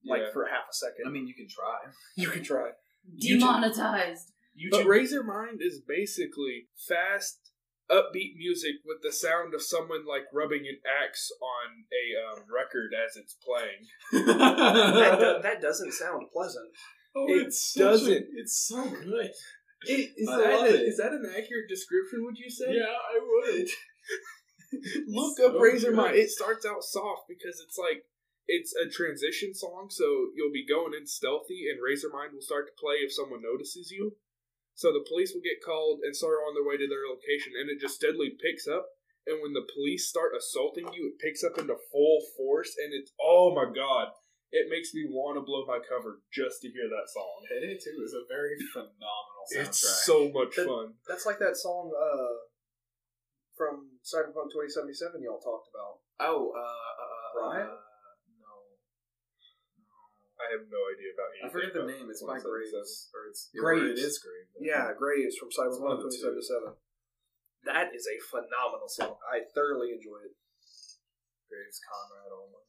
like Yeah. for half a second. I mean, you can try. you can try. YouTube- demonetized. But YouTube. Razor Mind is basically fast, upbeat music with the sound of someone like rubbing an axe on a um, record as it's playing. that, do, that doesn't sound pleasant. oh, It it's such a- doesn't. it's so good. Is, is I that a- it. is that an accurate description? Would you say? Yeah, I would. Look So up Razor. Mind. It starts out soft because it's like it's a transition song, so you'll be going in stealthy, and Razor Mind will start to play if someone notices you. So the police will get called and start on their way to their location, and it just steadily picks up. And when the police start assaulting you, it picks up into full force, and it's oh my god, it makes me want to blow my cover just to hear that song. Payday 2 is a very phenomenal soundtrack. It's so much That- fun. That's like that song uh, from Cyberpunk 2077 y'all talked about. Oh, uh, uh, Riot? uh, no. I have no idea about either. I forget the name. It's by Graves. Or it's, Graves. It is Graves. Yeah, Graves from Cyberpunk of the two. 2077. That is a phenomenal song. I thoroughly enjoy it. Graves, Conrad Oldman.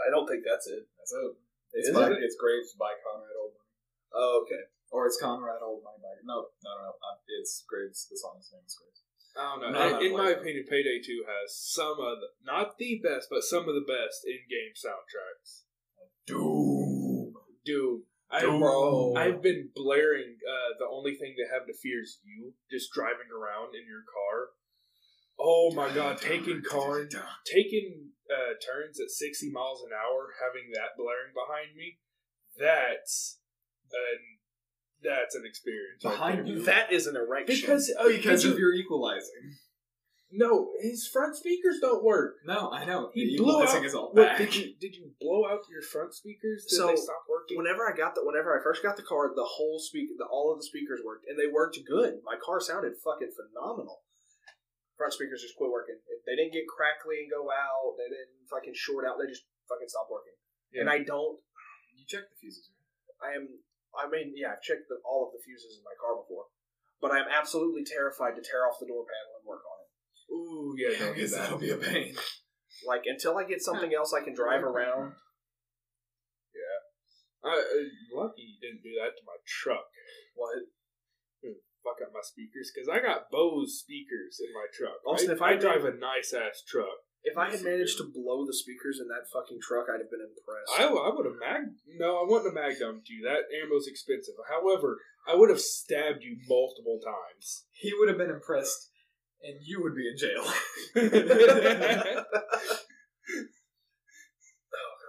I don't think that's it. That's it. It's, by, it? it's Graves by Conrad Oldman. Oh, okay. Or it's Conrad Oldman by. No, no, no, no. uh, It's Graves. The song's name is Graves. I don't know. No, in my opinion, Payday 2 has some of the, not the best, but some of the best in-game soundtracks. Doom. I, Doom. I've been blaring uh, The Only Thing to Have to Fear is You, just driving around in your car. Oh my god, taking cars, taking uh, turns at 60 miles an hour, having that blaring behind me, that's an, that's an experience. Behind there. you? That is an erection. Because, uh, Because of you, your equalizing. no, his front speakers don't work. No, I know. He blew equalizing out. is all back. did you did you blow out your front speakers? Did So, they stop working? whenever I got the, whenever I first got the car, the whole speak, the, all of the speakers worked, and they worked good. My car sounded fucking phenomenal. Front speakers just quit working. They didn't get crackly and go out. They didn't fucking short out. They just fucking stopped working. Yeah. And I don't. You check the fuses, right? I am. I mean, yeah, I've checked the, all of the fuses in my car before, but I'm absolutely terrified to tear off the door panel and work on it. Ooh, yeah, don't do because that. that'll be a pain. Like until I get something else I can drive around. Yeah, I, uh, lucky you didn't do that to my truck. What? Fuck up my speakers because I got Bose speakers in my truck. Austin, if I I drive a nice ass truck, If I had managed to blow the speakers in that fucking truck, I'd have been impressed. I, I would have mag. No, I wouldn't have mag dumped you. That ammo's expensive. However, I would have stabbed you multiple times. He would have been impressed, and you would be in jail.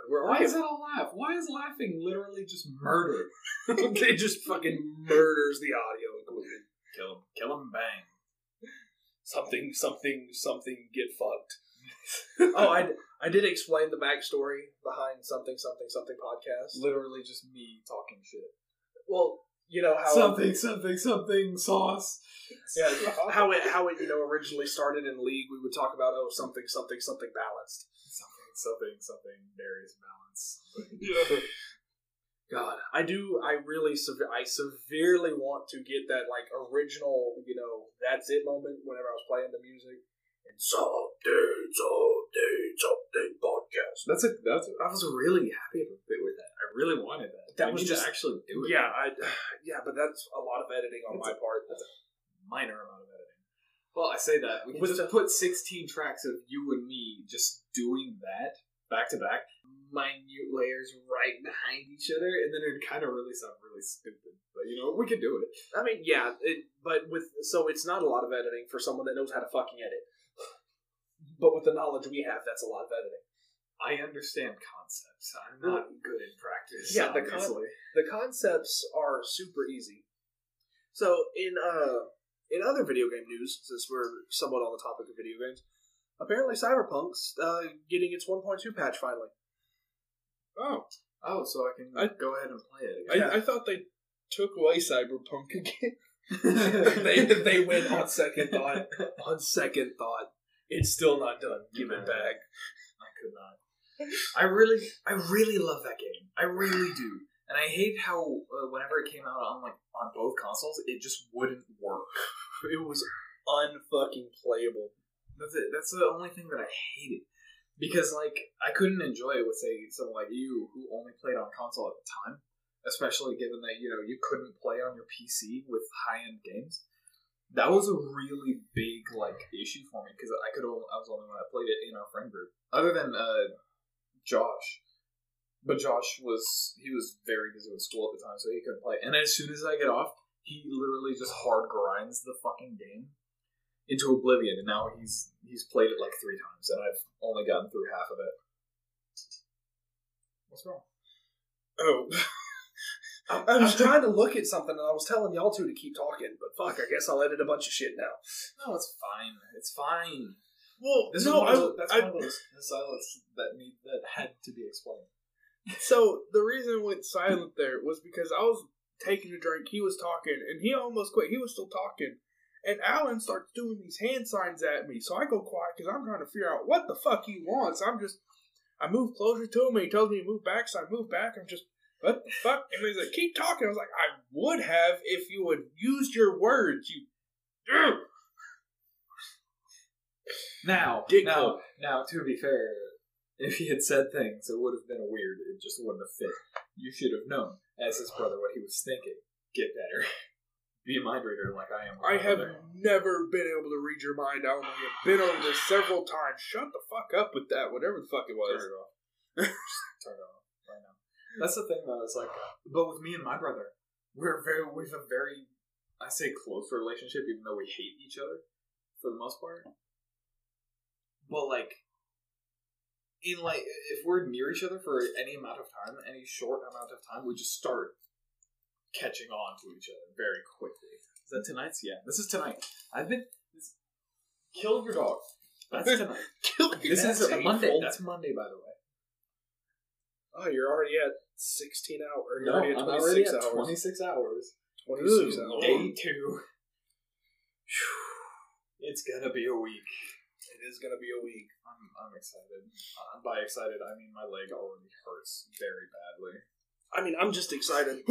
Why is that a laugh? Why is laughing literally just murder? it just fucking murders the audio equipment. Kill him. Kill him, bang. Something, something, something. Get fucked. oh, I, I did explain the backstory behind something, something, something podcast. Literally just me talking shit. Well, you know how Something, something, something, sauce. yeah, how it how it you know originally started in league. We would talk about oh something, something, something balanced. Something, something, Darius balance. Yeah. God, I do. I really, I severely want to get that like original, you know, that's it moment whenever I was playing the music. And something, something, something podcast. That's a that's. A, I was really happy with that. I really wanted that. That I was just- actually do it. Yeah, I, yeah, but that's a lot of editing on It's my a- part. That's a minor amount of editing. Well, I say that we can just put sixteen tracks of you and me just doing that back to back, minute layers right behind each other, and then it'd kind of really sound really stupid. But you know, we could do it. I mean, yeah, it, but with so it's not a lot of editing for someone that knows how to fucking edit. But with the knowledge we have, that's a lot of editing. I understand concepts. I'm not good in practice. Yeah, the con- the concepts are super easy. So in uh in other video game news, since we're somewhat on the topic of video games, apparently Cyberpunk's uh, getting its 1.2 patch finally. Oh, oh, so I can I- go ahead and play it. I, Again. I thought they took away Cyberpunk again. they they went on second thought. On second thought, it's still not done. Give it back. I could not. I really, I really love that game. I really do, and I hate how uh, whenever it came out on like on both consoles, it just wouldn't work. It was unfucking playable. That's it. That's the only thing that I hated because like I couldn't enjoy it with say someone like you who only played on console at the time, especially given that you know you couldn't play on your PC with high end games. That was a really big like issue for me because I could only, I was the only one that played it in our friend group, other than uh, Josh. But Josh was he was very busy with school at the time, so he couldn't play. And as soon as I get off, he literally just hard grinds the fucking game into oblivion, and now he's he's played it like three times, and I've only gotten through half of it. What's wrong? Oh, I was trying to look at something and I was telling y'all two to keep talking, but fuck, I guess I'll edit a bunch of shit now. No, it's fine. It's fine. well, This no, is one I, of those, that's I, one of those silence that need that had to be explained. So the reason I went silent there was because I was taking a drink. He was talking, and he almost quit. He was still talking, and Alan starts doing these hand signs at me. So I go quiet because I'm trying to figure out what the fuck he wants. I'm just, I move closer to him, and he tells me to move back. So I move back. I'm just, what the fuck? And he's like, keep talking. I was like, I would have if you had used your words. You. Now, Dick now, now, to be fair, if he had said things, it would have been weird. It just wouldn't have fit. You should have known, as his brother, what he was thinking. Get better. Be a mind reader like I am. I have brother. never been able to read your mind, Alan. We have been over this several times. Shut the fuck up with that. Whatever the fuck it was. Turn it off. Just turn it off right now. That's the thing, though. It's like, but with me and my brother, we're very, we have a very, I say, close relationship, even though we hate each other for the most part. But like, in like, if we're near each other for any amount of time, any short amount of time, we just start catching on to each other very quickly. Is that tonight's? Yeah, this is tonight. I've been. This, kill your dog. That's tonight. This is a Monday. That's Monday, by the way. Oh, you're already at 16 hours. You're No, already at I'm 26 already at hours. 26 hours. 26 hours. Day two. It's gonna be a week. It is going to be a week. I'm, I'm excited. Uh, by excited, I mean my leg already hurts very badly. I mean, I'm just excited.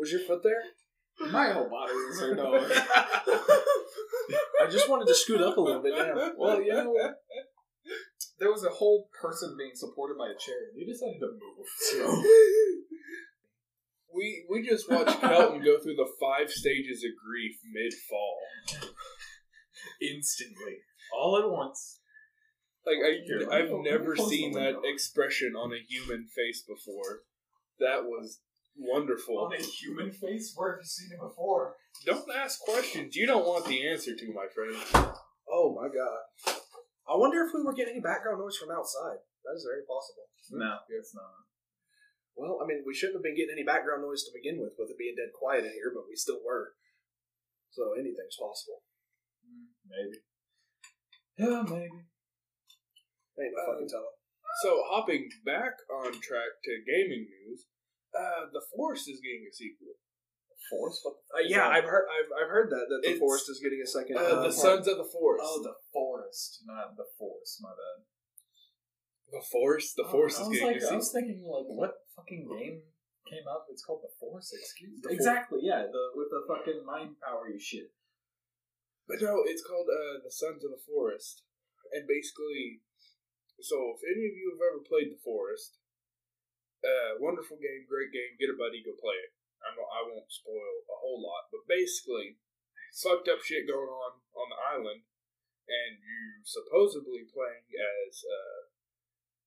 Was your foot there? My whole body is hurt. No. I just wanted to scoot up a little bit. Yeah. Well, you know, there was a whole person being supported by a chair, and you decided to move. So we we just watched Kelton go through the five stages of grief mid fall. Instantly, all at once. Like I, me I've go- never seen that window. expression on a human face before. That was wonderful. On a human face, where have you seen it before? Don't ask questions you don't want the answer to, my friend. Oh my god. I wonder if we were getting any background noise from outside. That is very possible. No, it's not. Well, I mean, we shouldn't have been getting any background noise to begin with, with it being dead quiet in here, but we still were. So anything's possible. Maybe. Yeah, maybe. Ain't no Uh, fucking telling. So hopping back on track to gaming news, uh, The Force is getting a sequel. The Force? What Uh, yeah, I've heard. I've, I've heard that that the It's- forest is getting a second. Uh, the part. Sons of the Force. Oh, the forest, not the force. My bad. the Force. The Oh, Force I is was getting like, a I sequel. was thinking, like, what fucking game came out? It's called the Force. Excuse The Exactly. Yeah, the with the fucking mind power you shit. But no, it's called uh, The Sons of the Forest. And basically, so if any of you have ever played The Forest, uh, wonderful game, great game, get a buddy, go play it. I'm, I won't spoil a whole lot, but basically, fucked up shit going on on the island, and you supposedly playing as uh,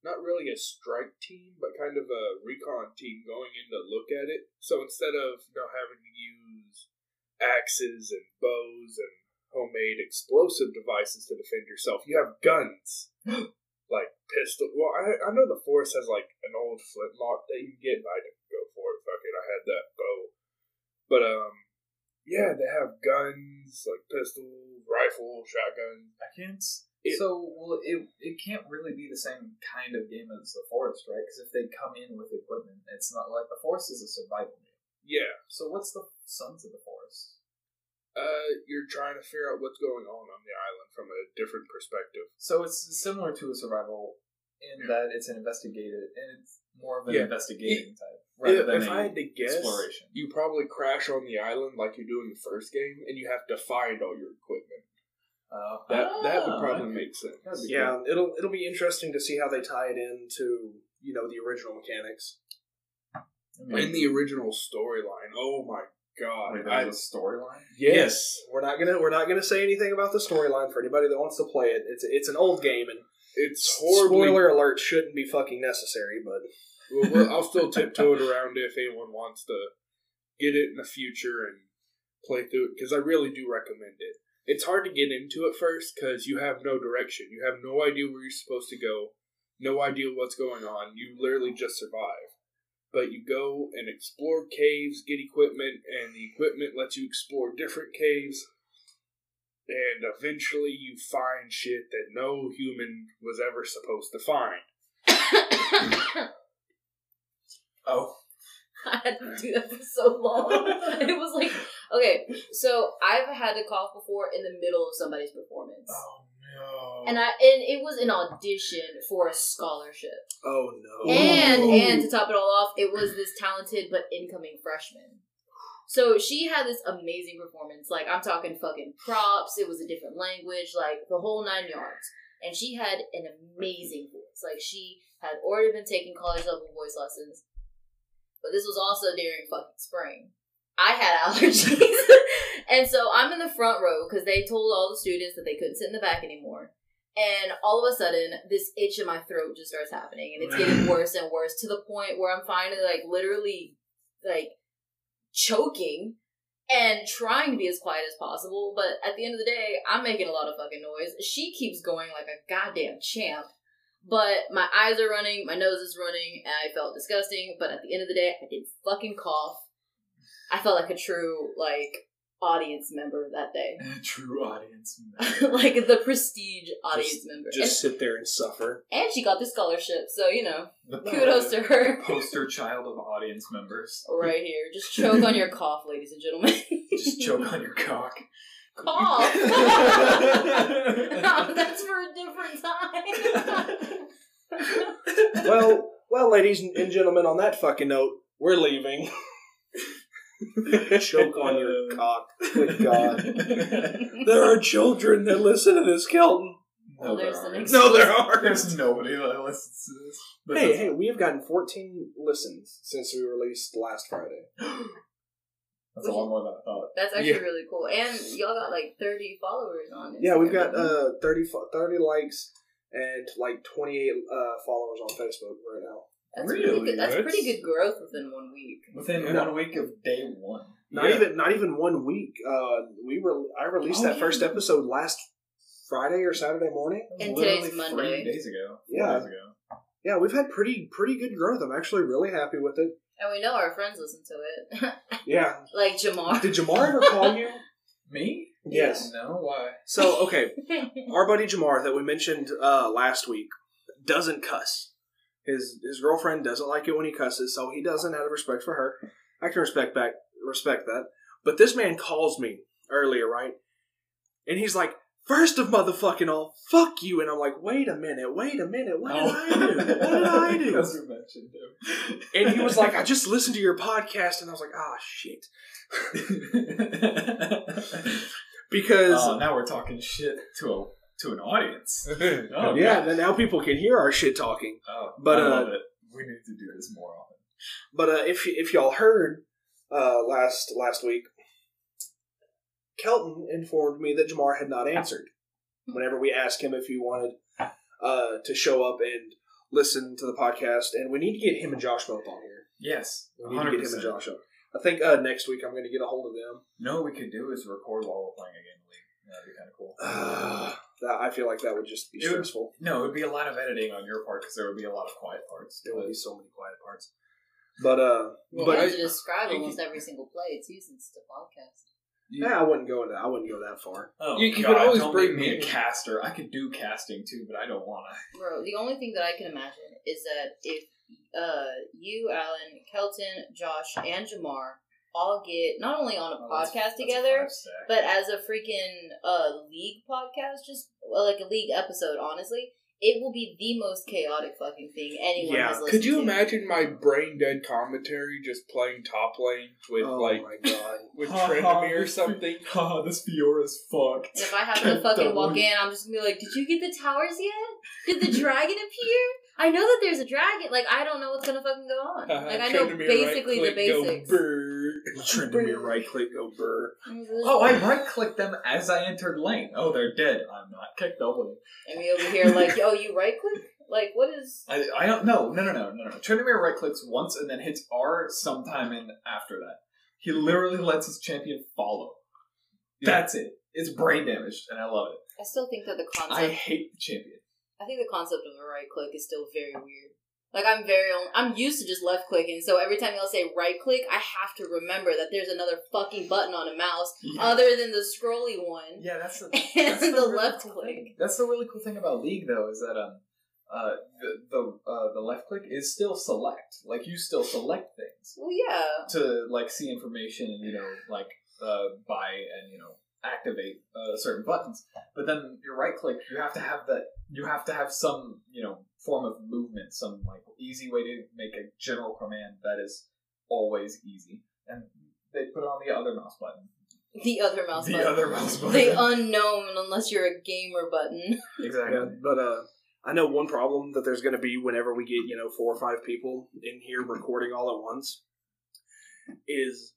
not really a strike team, but kind of a recon team going in to look at it. So instead of you know having to use axes and bows and homemade explosive devices to defend yourself, you have guns. like pistol. Well, I, I know the forest has like an old flintlock that you can get, but I didn't go for it. Fuck it, I had that bow. But um, yeah, they have guns like pistols, rifles, shotgun. I can't. It- so well, it it can't really be the same kind of game as the Forest, right? Because if they come in with equipment, it's not like the Forest is a survival game. Yeah, So what's the Sons of the Forest? Uh, you're trying to figure out what's going on on the island from a different perspective. So it's similar to a survival in that it's an investigative, and it's more of an Yeah. investigating type rather than if a I had to guess, exploration. you probably crash on the island like you do in the first game, and you have to find all your equipment. Uh, That that would ah, probably okay. make sense. That'd be Yeah, it'll it'll be interesting to see how they tie it into you know the original mechanics. I mean, In the original storyline, oh my god! wait, I, there's a storyline. yes, We're not gonna we're not gonna say anything about the storyline for anybody that wants to play it. It's it's an old game and it's horribly spoiler alert shouldn't be fucking necessary, but Well, well, I'll still tiptoe it around if anyone wants to get it in the future and play through it because I really do recommend it. It's hard to get into at first because you have no direction. You have no idea where you're supposed to go, no idea what's going on. You literally just survive. But you go and explore caves, get equipment, and the equipment lets you explore different caves. And eventually you find shit that no human was ever supposed to find. Oh. I had to do that for so long. it was like, okay, so I've had to cough before in the middle of somebody's performance. Oh no. And I and it was an audition for a scholarship. Oh no. And Ooh. and to top it all off, it was this talented but incoming freshman. So she had this amazing performance. Like I'm talking fucking props. It was a different language, like the whole nine yards. And she had an amazing voice. Like she had already been taking college level voice lessons. But this was also during fucking spring. I had allergies. and so I'm in the front row because they told all the students that they couldn't sit in the back anymore. And all of a sudden, this itch in my throat just starts happening, and it's getting worse and worse to the point where I'm finally like literally like choking and trying to be as quiet as possible. But at the end of the day, I'm making a lot of fucking noise. She keeps going like a goddamn champ. But my eyes are running, my nose is running, and I felt disgusting. But at the end of the day, I did fucking cough. I felt like a true like audience member that day, A True audience. Member. like the prestige audience Just- member. Just sit there and suffer. and, and she got the scholarship, so you know, The kudos to her. poster child of audience members. Right here, just choke on your cough, ladies and gentlemen. Just choke on your cock. cough. That's for a different time. Well, well, ladies and gentlemen, on that fucking note, we're leaving. Choke on your cock. Good God. There are children that listen to this, Kelton. Well, there's the aren't. next- No, there are. There's nobody that listens to this. But Hey, hey, we have gotten 14 listens since we released last Friday. That's a lot more than I thought. That's actually Yeah. really cool. And y'all got like 30 followers on it. Yeah, we've got uh 30, 30 likes and like 28 uh, followers on Facebook right now. That's Really? Pretty good. That's, That's- pretty good growth within one week. Within Yeah. one week of day one. Not Yeah. even not even one week. Uh, we were I released Oh, that yeah. first episode last Friday or Saturday morning. And literally today's Monday. Three days ago. Four Yeah. days ago. Yeah, we've had pretty pretty good growth. I'm actually really happy with it. And we know our friends listen to it. Yeah. like Jamar. Did Jamar ever call you? Me? Yes. No, why? So okay, our buddy Jamar that we mentioned uh, last week doesn't cuss. His his girlfriend doesn't like it when he cusses, so he doesn't out of respect for her. I can respect back respect that. But this man calls me earlier, right? And he's like, First of motherfucking all, fuck you. And I'm like, wait a minute, wait a minute, what did I do? What did I do? Because we mentioned him. And he was like, I just listened to your podcast, and I was like, ah, shit. Because oh, now we're talking shit to a to an audience. Oh, yeah, then now people can hear our shit talking. Oh, But, I uh, it. We need to do this more often. But uh, if if y'all heard uh, last last week, Kelton informed me that Jamar had not answered whenever we asked him if he wanted uh, to show up and listen to the podcast, and we need to get him and Josh both on here. Yes, We need to get him and Josh on. I think uh, next week I'm going to get a hold of them. No, what we could do is record while we're playing a game of League. That'd be kind of cool. Uh, that, I feel like that would just be It would- stressful. No, it would be a lot of editing on your part because there would be a lot of quiet parts. There would be so many quiet parts. But uh, You but have to describe I- almost every single play too, since the podcast. yeah, I wouldn't go into I wouldn't go that far. Oh, You- you God, could always don't bring me a caster. I could do casting too, but I don't want to. Bro, the only thing that I can imagine is that if uh, you, Alan, Kelton, Josh, and Jamar all get not only on a Oh, podcast that's a together, five stack. but as a freaking uh, league podcast, just well, like a league episode, honestly, it will be the most chaotic fucking thing anyone Yeah. has listened Could you to. imagine my brain dead commentary just playing top lane with oh like my god! with Ha, ha, Tryndamere or something? Fi- Ha, this Fiora's fucked. If I happen to fucking walk in, I'm just gonna be like, "Did you get the towers yet? Did the dragon appear? I know that there's a dragon. Like I don't know what's gonna fucking go on. Like I know Tryndamere basically the right-click, go basics. brrr. Tryndamere right click go burr. Mm-hmm. Oh, I right clicked them as I entered lane. Oh, they're dead. I'm not. kicked W. And we over here like, oh, you right click? Like, what is? I, I don't know. No, no, no, no, no. Tryndamere right clicks once and then hits R sometime in after that. He literally lets his champion follow. That's it. It's brain damaged, and I love it. I still think that the concept. I hate the champion. I think the concept of a right click is still very weird. Like I'm very, I'm used to just left clicking, so every time y'all say right click, I have to remember that there's another fucking button on a mouse Yeah. other than the scrolly one Yeah, that's the, that's the, really left cool click. thing. That's the really cool thing about League, though, is that um, uh, the the, uh, the left click is still select. Like you still select things Well, yeah. to like see information and you know like uh, buy and you know activate uh, certain buttons. But then your right click, you have to have that. You have to have some you know form of movement, some like easy way to make a general command that is always easy. And they put it on the other mouse button. The other mouse the button. other mouse button. the unknown, unless you're a gamer button. exactly. Yeah, but uh, I know one problem that there's going to be whenever we get you know four or five people in here recording all at once is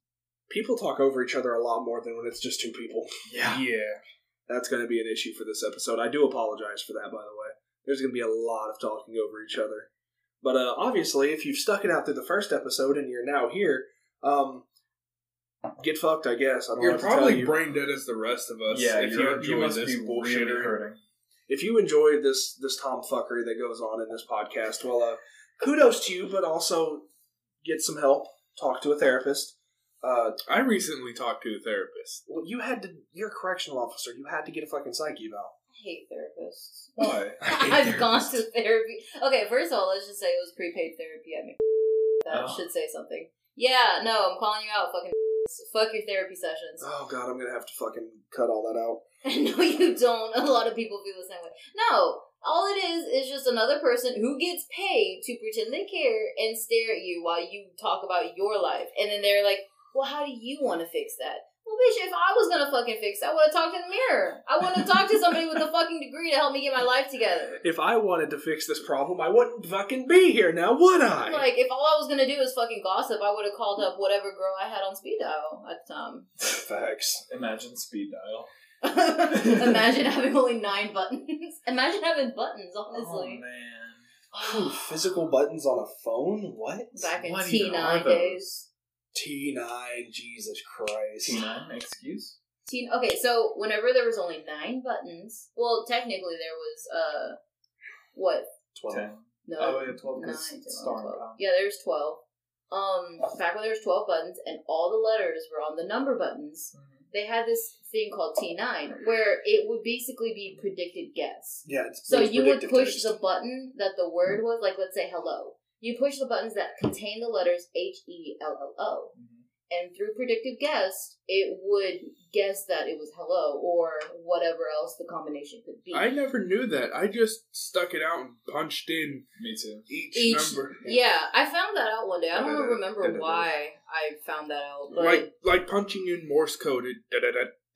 people talk over each other a lot more than when it's just two people. Yeah. Yeah. That's going to be an issue for this episode. I do apologize for that, by the way. There's going to be a lot of talking over each other. But uh, obviously, if you've stuck it out through the first episode and you're now here, um, get fucked, I guess. I don't You're know tell probably you. brain dead as the rest of us. Yeah, if you you're- enjoy you must this be bullshit. really hurting. if you enjoyed this this tomfuckery that goes on in this podcast, well, uh, kudos to you, but also get some help. Talk to a therapist. Uh, I recently talked to a therapist. well, you had to. You're a correctional officer. You had to get a fucking psyche eval. I hate therapists. Why? I've gone to therapy. Okay, first of all, let's just say it was prepaid therapy at me. That Oh. should say something. Yeah, no, I'm calling you out, fucking. Fuck your therapy sessions. Oh god, I'm gonna have to fucking cut all that out. no, you don't. A lot of people feel the same way. No, all it is is just another person who gets paid to pretend they care and stare at you while you talk about your life. And then they're like, well, how do you want to fix that? Well, bitch, if I was gonna fucking fix that, I would have talked in the mirror. I want to talk to somebody with a fucking degree to help me get my life together. If I wanted to fix this problem, I wouldn't fucking be here now, would I? Like, if all I was gonna do is fucking gossip, I would have called up whatever girl I had on speed dial at the time. Facts. Imagine speed dial. Imagine having only nine buttons. Imagine having buttons, Oh honestly. man. Ooh, physical buttons on a phone? What? Back in What T even are nine those? Days. T9, Jesus Christ. T nine excuse. Teen. Okay, so whenever there was only nine buttons, well, technically there was uh, what? 12. Ten. No, Oh yeah, twelve nine, because 10, star 12. Yeah, there's twelve. Um, back when there was twelve buttons and all the letters were on the number buttons, Mhm. they had this thing called T nine where it would basically be predicted guess. Yeah, it's, So it's you would push text. the button that the word was, like let's say hello. You push the buttons that contain the letters H E L L O. Mhm. and through predictive guess, it would guess that it was hello or whatever else the combination could be. I never knew that. I just stuck it out and punched in Me too. each, Each, number. yeah, I found that out one day. I don't remember why I found that out, but Like like punching in Morse code. It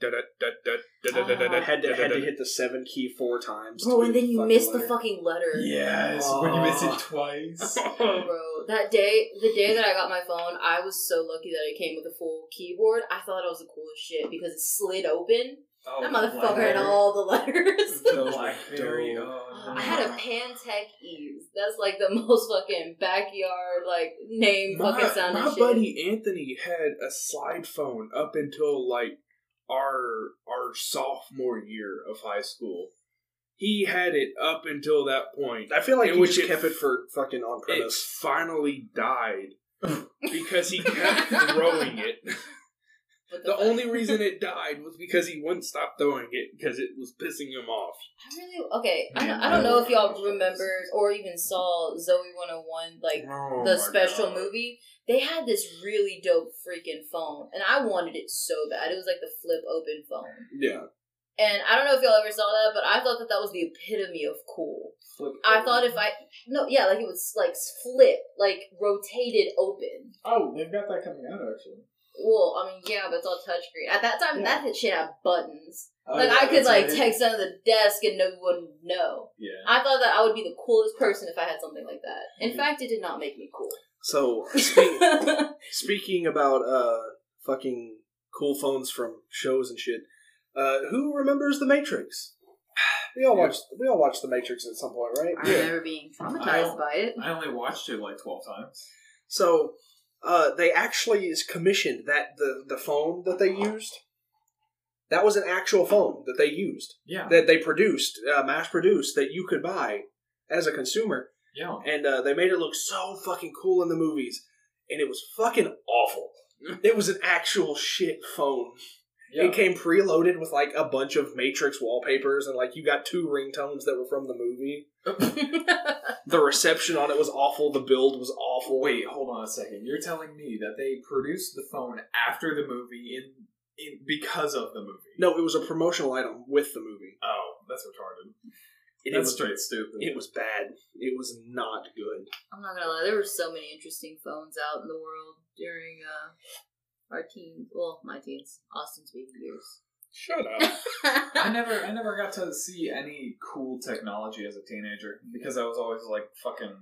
Ah, I had to, had to hit the seven key four times. to bro, and then you fucking miss the fucking letter. Yes, oh. when you miss Oh. it twice. Oh, bro, that day, the day that I got my phone, I was so lucky that it came with a full keyboard. I thought it was the coolest shit because it slid open. Oh, that motherfucker had all the letters. The Blackberry. Oh, I had a Pantech Ease. That's like the most fucking backyard like name my, fucking sounding my shit. buddy Anthony had a slide phone up until like our our sophomore year of high school. He had it up until that point. I feel like he which just it- kept it for fucking on It finally died because he kept throwing it. But The only reason it died was because he wouldn't stop throwing it because it was pissing him off. I really okay. I, Man, don't- I don't know if y'all remember or even saw Zoey 101 like Oh the special God. movie. They had this really dope freaking phone, and I wanted it so bad. It was like the flip open phone, Yeah. and I don't know if y'all ever saw that, but I thought that that was the epitome of cool. Flip I thought if I no yeah like it was like flip like rotated open. Oh, they've got that coming out actually. Well, I mean, yeah, but it's all touchscreen. At that time, Yeah. that shit had buttons. Oh, like yeah, I could like right. text under the desk and no one would know. Yeah. I thought that I would be the coolest person if I had something like that. In fact, it did not make me cool. So speak, speaking about uh fucking cool phones from shows and shit, uh, who remembers the Matrix? We all watched. We all watched The Matrix at some point, right? I remember being traumatized by it. I only watched it like twelve times. So, uh, they actually is commissioned that the the phone that they used. That was an actual phone that they used Yeah, that they produced, uh, mass produced that you could buy as a consumer, yeah. and uh, they made it look so fucking cool in the movies, and it was fucking awful. it was an actual shit phone. yeah. It came preloaded with like a bunch of Matrix wallpapers, and like you got two ringtones that were from the movie. The reception on it was awful. The build was awful. Wait, hold on a second. You're telling me that they produced the phone after the movie in, in because of the movie? no, it was a promotional item with the movie. Oh, that's retarded. It that's was straight stupid. it was bad. It was not good. I'm not gonna lie, there were so many interesting phones out in the world during uh, our teens. Well, my teens, Austin's baby years. Shut up. I never, I never got to see any cool technology as a teenager because I was always like fucking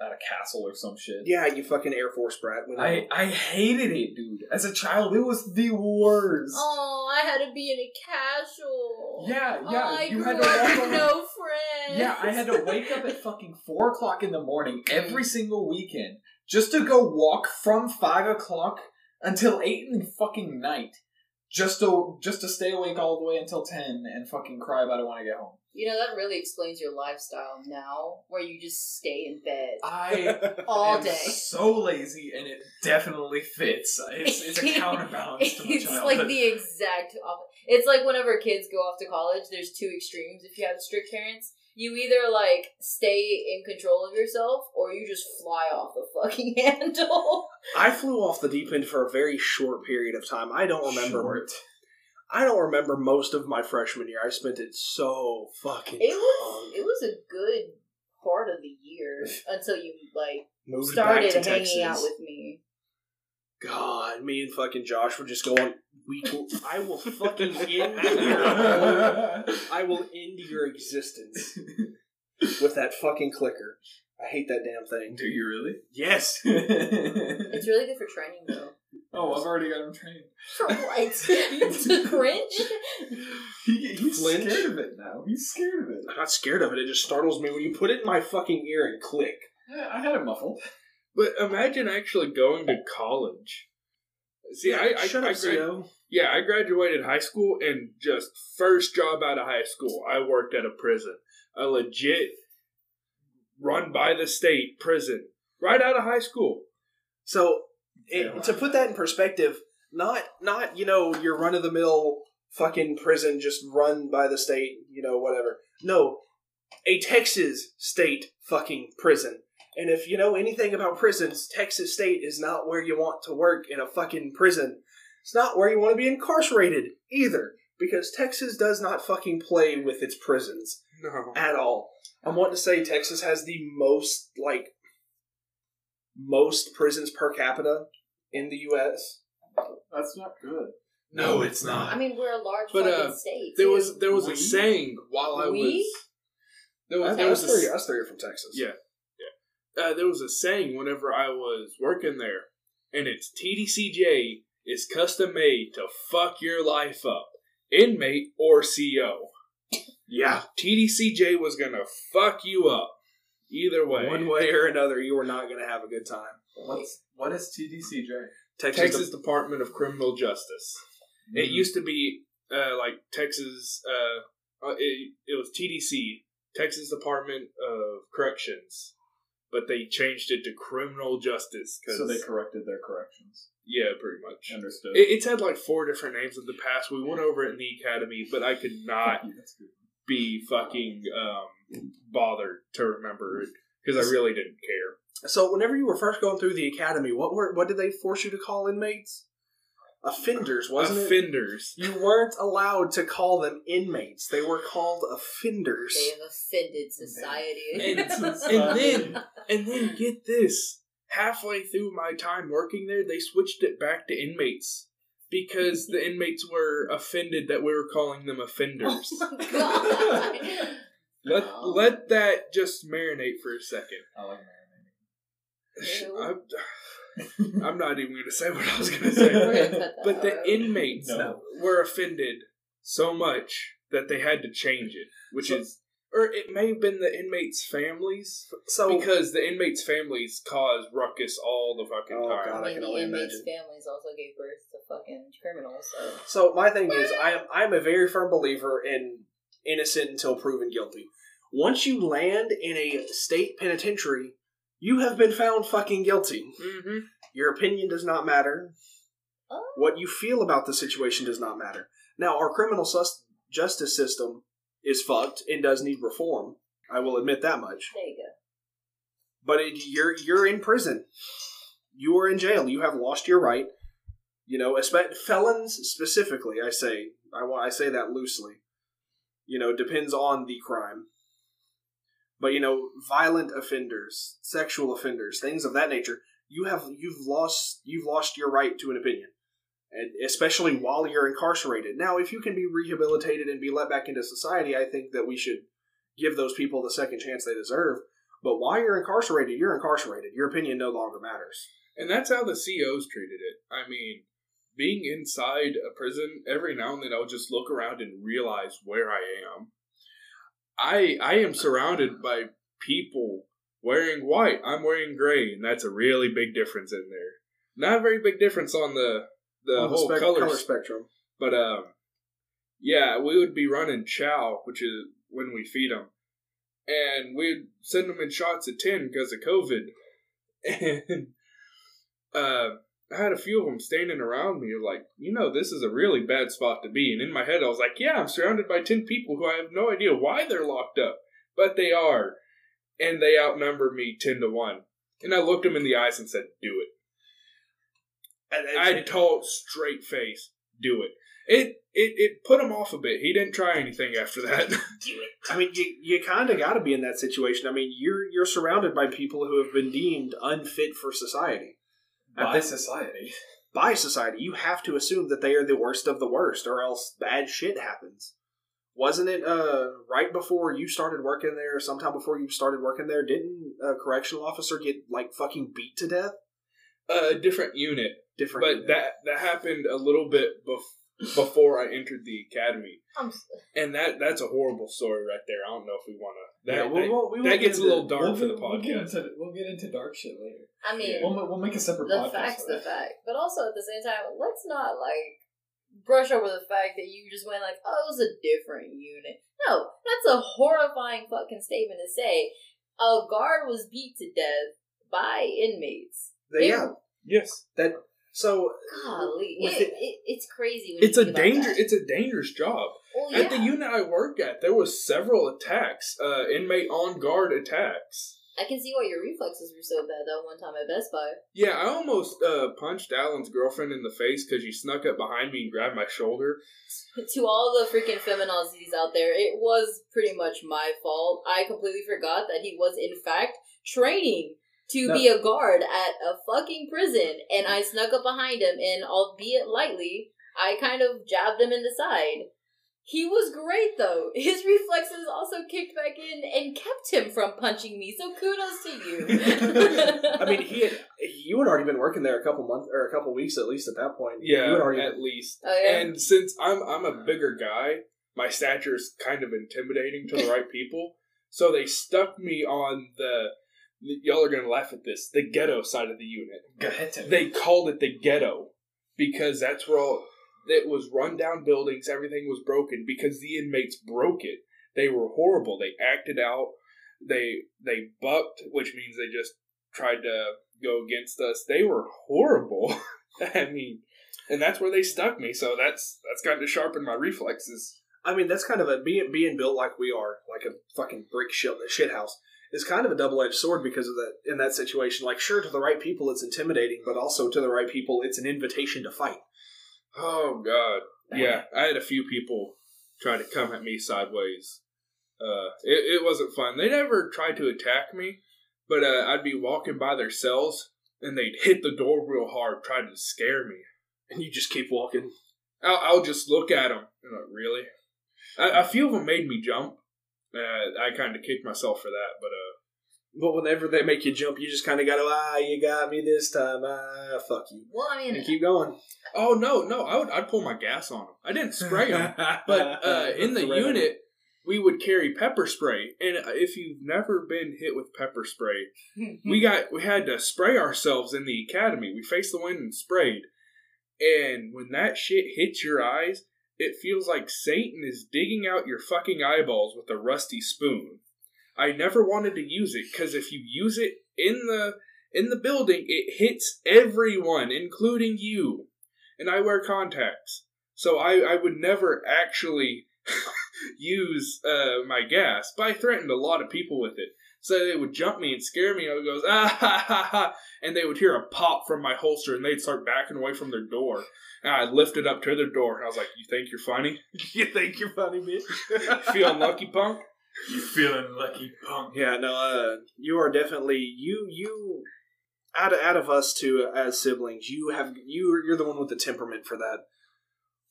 at a castle or some shit. Yeah, you fucking Air Force brat. When I, I hated it, dude. As a child, it was the worst. oh, I had to be in a castle. Yeah, yeah, I you grew had to up walk on- no friends. Yeah, I had to wake up at fucking four o'clock in the morning every single weekend just to go walk from five o'clock until eight in the fucking night, just to just to stay awake all the way until ten and fucking cry about it when I get home. You know that really explains your lifestyle now, where you just stay in bed I all am day. so lazy, and it definitely fits. It's it's a counterbalance to my it's childhood. like the exact opposite. It's like whenever kids go off to college, there's two extremes. If you have strict parents, you either like stay in control of yourself or you just fly off the fucking handle. I flew off the deep end for a very short period of time. I don't remember. Short. I don't remember most of my freshman year. I spent it so fucking. It was drunk. it was a good part of the year until you like Moved started back to hanging out with me. God, me and fucking Josh were just going. We, will, I will fucking end your, I will end your existence with that fucking clicker. I hate that damn thing. Do you really? Yes. It's really good for training though. oh, I've already got him trained. For what? to cringe? He, he's Flinch? scared of it now. He's scared of it. I'm not scared of it. It just startles me when you put it in my fucking ear and click. Yeah, I had it muffled. But imagine actually going to college. See, I, I, Shut I up, grad- CO. yeah, I graduated high school and just first job out of high school, I worked at a prison, a legit run by the state prison, right out of high school. So, it, to put that in perspective, not not you know your run of the mill fucking prison just run by the state, you know whatever. No, a Texas state fucking prison. And if you know anything about prisons, Texas state is not where you want to work in a fucking prison. It's not where you want to be incarcerated either, because Texas does not fucking play with its prisons No, at all. I'm wanting to say Texas has the most like most prisons per capita in the U.S. That's not good. no, it's not. I mean, we're a large But, fucking uh, state. there too. was there was We? a saying while I We? was there was I, there I was was a, three. I was three from Texas. Yeah. Uh, there was a saying whenever I was working there, and it's TDCJ is custom made to fuck your life up, inmate or CO. yeah. TDCJ was gonna fuck you up either way. One way or another, you were not going to have a good time. What's what is TDCJ? Texas, Texas Department of Criminal Justice. It used to be uh, like Texas. Uh, uh, it, it was TDC, Texas Department of Corrections, but they changed it to Criminal Justice because So they corrected their corrections. yeah, pretty much. Understood. It, it's had like four different names in the past. We went over it in the academy, but I could not be fucking um, bothered to remember it because I really didn't care. So, whenever you were first going through the academy, what were what did they force you to call inmates? Offenders, wasn't it? Offenders. You weren't allowed to call them inmates. They were called offenders. They have offended society. And, and then and then get this. Halfway through my time working there, they switched it back to inmates because the inmates were offended that we were calling them offenders. oh my god. Let Oh. let that just marinate for a second. I like Ew. I'm, I'm not even going to say what I was going to say. gonna But the inmates No. were offended so much that they had to change it, which So- is, or it may have been the inmates' families So because the inmates' families cause ruckus all the fucking Oh, time. God. I I can the only inmates' imagine. families also gave birth to fucking criminals. So So my thing is, I am I am a very firm believer in innocent until proven guilty. Once you land in a state penitentiary, you have been found fucking guilty. Mm-hmm. Your opinion does not matter. Oh. What you feel about the situation does not matter. Now, our criminal sus- justice system is fucked and does need reform. I will admit that much. there you go. But it, you're you're in prison. You are in jail. You have lost your right. You know, espe- felons specifically. I say I I say that loosely. You know, depends on the crime. But you know, violent offenders, sexual offenders, things of that nature. You have you've lost you've lost your right to an opinion, and especially while you're incarcerated. Now, if you can be rehabilitated and be let back into society, I think that we should give those people the second chance they deserve. But while you're incarcerated, you're incarcerated. Your opinion no longer matters. And that's how the COs treated it. I mean, being inside a prison, every now and then I'll just look around and realize where I am. I I am surrounded by people wearing white. I'm wearing gray, and that's a really big difference in there. Not a very big difference on the the On whole spec- color, color spectrum. but um, yeah, we would be running chow, which is when we feed them, and we'd send them in shots of ten because of COVID, and uh, I had a few of them standing around me, like, you know, this is a really bad spot to be. And in my head, I was like, yeah, I'm surrounded by 10 people who I have no idea why they're locked up, but they are. And they outnumber me 10 to 1. And I looked them in the eyes and said, do it. I told straight face, do it. It it it put him off a bit. He didn't try anything after that. I mean, you, you kind of got to be in that situation. I mean, you're you're surrounded by people who have been deemed unfit for society By this- society. by society. You have to assume that they are the worst of the worst, or else bad shit happens. Wasn't it uh, right before you started working there, sometime before you started working there? Didn't a correctional officer get like fucking beat to death? a different unit, Different, but that that happened a little bit bef- before I entered the academy, I'm and that that's a horrible story right there. I don't know if we want to. That, Yeah, we'll- that, we'll- we that won't gets a little dark we'll for get, the We'll get, podcast. into, we'll get into dark shit later. I mean, We'll, we'll make a separate the podcast. fact's for the fact, but also at the same time, let's not like brush over the fact that you just went like, "Oh, it was a different unit." No, that's a horrifying fucking statement to say. A guard was beat to death by inmates. The- yeah, yes, that so Golly, it, it- it, it's crazy. When it's a danger. It's a dangerous job. Well, At the unit I work at, there was several attacks, uh, inmate on guard attacks. I can see why your reflexes were so bad that one time at Best Buy. Yeah, I almost uh, punched Alan's girlfriend in the face because she snuck up behind me and grabbed my shoulder. to all the freaking feminazis out there, it was pretty much my fault. I completely forgot that he was in fact training to No. be a guard at a fucking prison, and I snuck up behind him, and albeit lightly, I kind of jabbed him in the side. He was great though. His reflexes also kicked back in and kept him from punching me. So kudos to you. I mean, he had you had already been working there a couple months or a couple weeks at least at that point. you Yeah, had already at least. Oh, yeah? And since I'm I'm a bigger guy, my stature is kind of intimidating to the right people. So they stuck me on the. Y'all are gonna laugh at this. The ghetto side of the unit. Tim. They called it the ghetto because that's where all it was rundown buildings. Everything was broken because the inmates broke it. They were horrible. They acted out. They they bucked, which means they just tried to go against us. They were horrible. I mean, and that's where they stuck me. So that's that's kind of sharpened my reflexes. I mean, that's kind of a being being built like we are, like a fucking brick shit shit house, is kind of a double edged sword because of that. In that situation, like sure, to the right people, it's intimidating, but also to the right people, it's an invitation to fight. Oh God, yeah. I had a few people try to come at me sideways. Uh, it, it wasn't fun. They never tried to attack me, but uh, I'd be walking by their cells and they'd hit the door real hard, trying to scare me. And you just keep walking. I'll, I'll just look at them. And like, really? A, a few of them made me jump. Uh, I kind of kicked myself for that, but uh, But whenever they make you jump, you just kind of got to ah, you got me this time. Ah, fuck you, Well, I mean, and keep going. Oh no, no, I would I'd pull my gas on them. I didn't spray them, but uh, in the right. unit we would carry pepper spray. And if you've never been hit with pepper spray, we got we had to spray ourselves in the academy. We faced the wind and sprayed. And when that shit hits your eyes, it feels like Satan is digging out your fucking eyeballs with a rusty spoon. I never wanted to use it because if you use it in the in the building, it hits everyone, including you. And I wear contacts, so I, I would never actually use uh, my gas. But I threatened a lot of people with it. So they would jump me and scare me. I would go, ah ha ha ha, and they would hear a pop from my holster, and they'd start backing away from their door. And I'd lift it up to their door, and I was like, "You think you're funny? you think you're funny, bitch? Feeling lucky, punk?" You feeling lucky, punk? Yeah, no, uh, you are definitely you. You out of out of us two as siblings, you have you. You're the one with the temperament for that.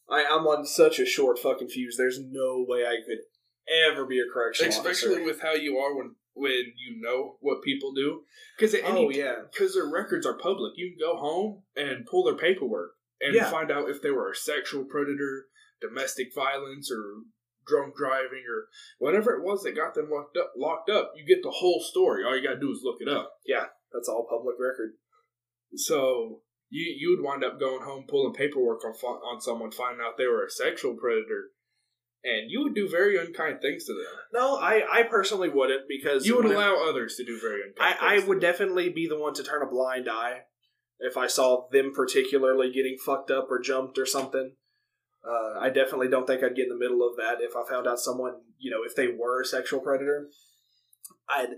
I, I'm on such a short fucking fuse. There's no way I could ever be a correctional Especially officer. with how you are when when you know what people do, because oh yeah, because their records are public. You can go home and pull their paperwork and Yeah. find out if they were a sexual predator, domestic violence, or drunk driving, or whatever it was that got them locked up. Locked up, you get the whole story. All you gotta do is look it up. Yeah, that's all public record. So you you would wind up going home pulling paperwork on on someone, finding out they were a sexual predator, and you would do very unkind things to them. No, I I personally wouldn't because You would when I- allow others to do very unkind. I, I would them. definitely be the one to turn a blind eye if I saw them particularly getting fucked up or jumped or something. Uh, I definitely don't think I'd get in the middle of that if I found out someone, you know, if they were a sexual predator. I'd,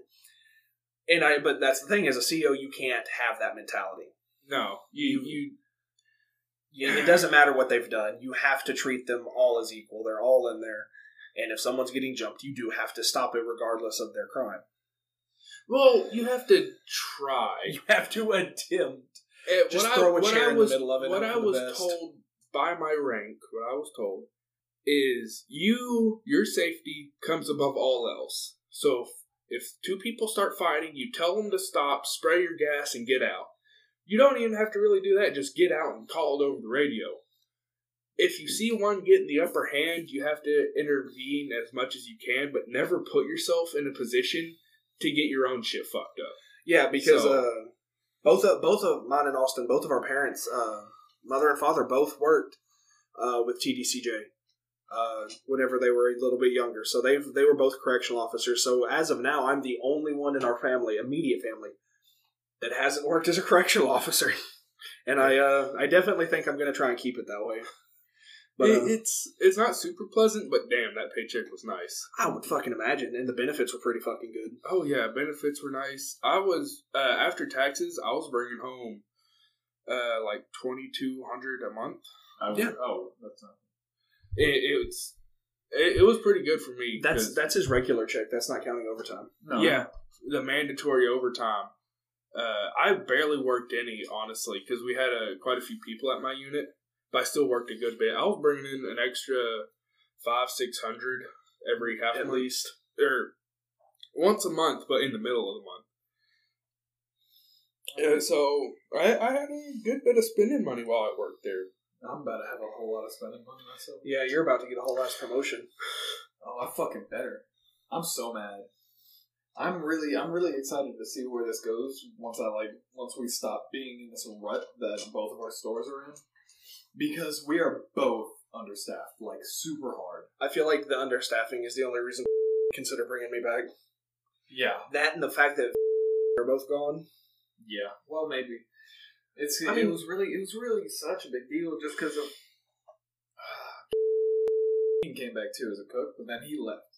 and I, but that's the thing as a CEO, you can't have that mentality. No, you you You- It doesn't matter what they've done. You have to treat them all as equal. They're all in there. And if someone's getting jumped, you do have to stop it regardless of their crime. well, you have to try. You have to attempt. Just what throw a I, what chair I in the was, middle of it, What I was best. told by my rank, what I was told, is you your safety comes above all else. So if, if two people start fighting, you tell them to stop, spray your gas, and get out. You don't even have to really do that. Just get out and call it over the radio. If you see one getting the upper hand, you have to intervene as much as you can, but never put yourself in a position to get your own shit fucked up. Yeah, because So- uh, both of both of mine and Austin, both of our parents, uh, mother and father, both worked uh, with TDCJ uh, whenever they were a little bit younger. So they they were both correctional officers. So as of now, I'm the only one in our family, immediate family, that hasn't worked as a correctional officer. And I uh, I definitely think I'm going to try and keep it that way. But It- uh, it's it's not super pleasant, but damn, that paycheck was nice. I would fucking imagine, and the benefits were pretty fucking good. Oh yeah, benefits were nice. I was uh, after taxes, I was bringing home uh, like twenty two hundred a month. I Yeah. Oh, that's not. It, it was it, it was pretty good for me. That's 'cause- that's his regular check. That's not counting overtime. No. yeah, the mandatory overtime. Uh, I barely worked any honestly because we had a, quite a few people at my unit, but I still worked a good bit. I was bringing in an extra five six hundred every half At month. least. or once a month, but in the middle of the month. Uh, so I, I had a good bit of spending money while I worked there. I'm about to have a whole lot of spending money myself. Yeah, you're about to get a whole ass promotion. Oh, I fucking better. I'm so mad. I'm really, I'm really excited to see where this goes once I like, once we stop being in this rut that both of our stores are in, because we are both understaffed, like super hard. I feel like the understaffing is the only reason consider bringing me back. Yeah, That and the fact that they're both gone. yeah. Well, maybe it's. I mean, it was really, it was really such a big deal just because of. He came back too as a cook, but then he left.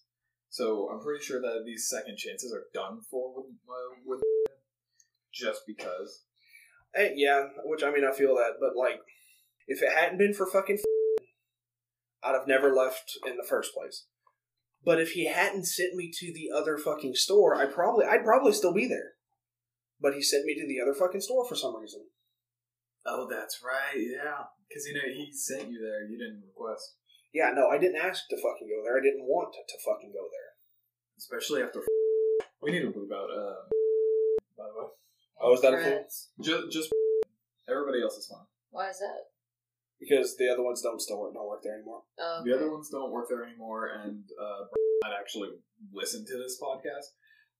So I'm pretty sure that these second chances are done for with, uh, with just because. Eh, yeah, which I mean I feel that, but like, if it hadn't been for fucking, I'd have never left in the first place. But if he hadn't sent me to the other fucking store, I probably I'd probably still be there. But he sent me to the other fucking store for some reason. Oh, that's right. Yeah, because you know he sent you there. You didn't request, Yeah, no, I didn't ask to fucking go there. I didn't want to fucking go there. especially after. We need to move out. Uh, by the way. Oh, is that a full? Congrats. Just, just everybody else is fine. Why is that? Because the other ones don't still work, don't work there anymore. Oh, The other ones don't work there anymore, and uh, might actually listen to this podcast.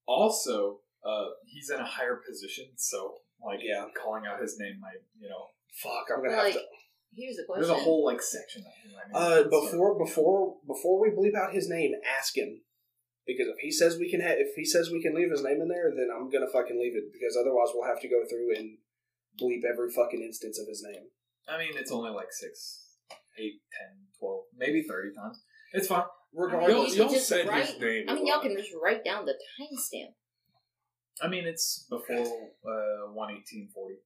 Also, uh, he's in a higher position, so like, Yeah. calling out his name might, you know, Fuck, I'm gonna like, have to. Here's the question. there's a whole like section that he might. Uh, before before before we bleep out his name, ask him because if he says we can ha- if he says we can leave his name in there, then I'm gonna fucking leave it because otherwise we'll have to go through and bleep every fucking instance of his name. I mean, it's only like six, eight, ten, twelve, maybe thirty times. It's fine. Regardless, Y'all, you should y'all just said write- his name. I mean, y'all can just write down the timestamp. I mean, it's before uh, one eighteen forty.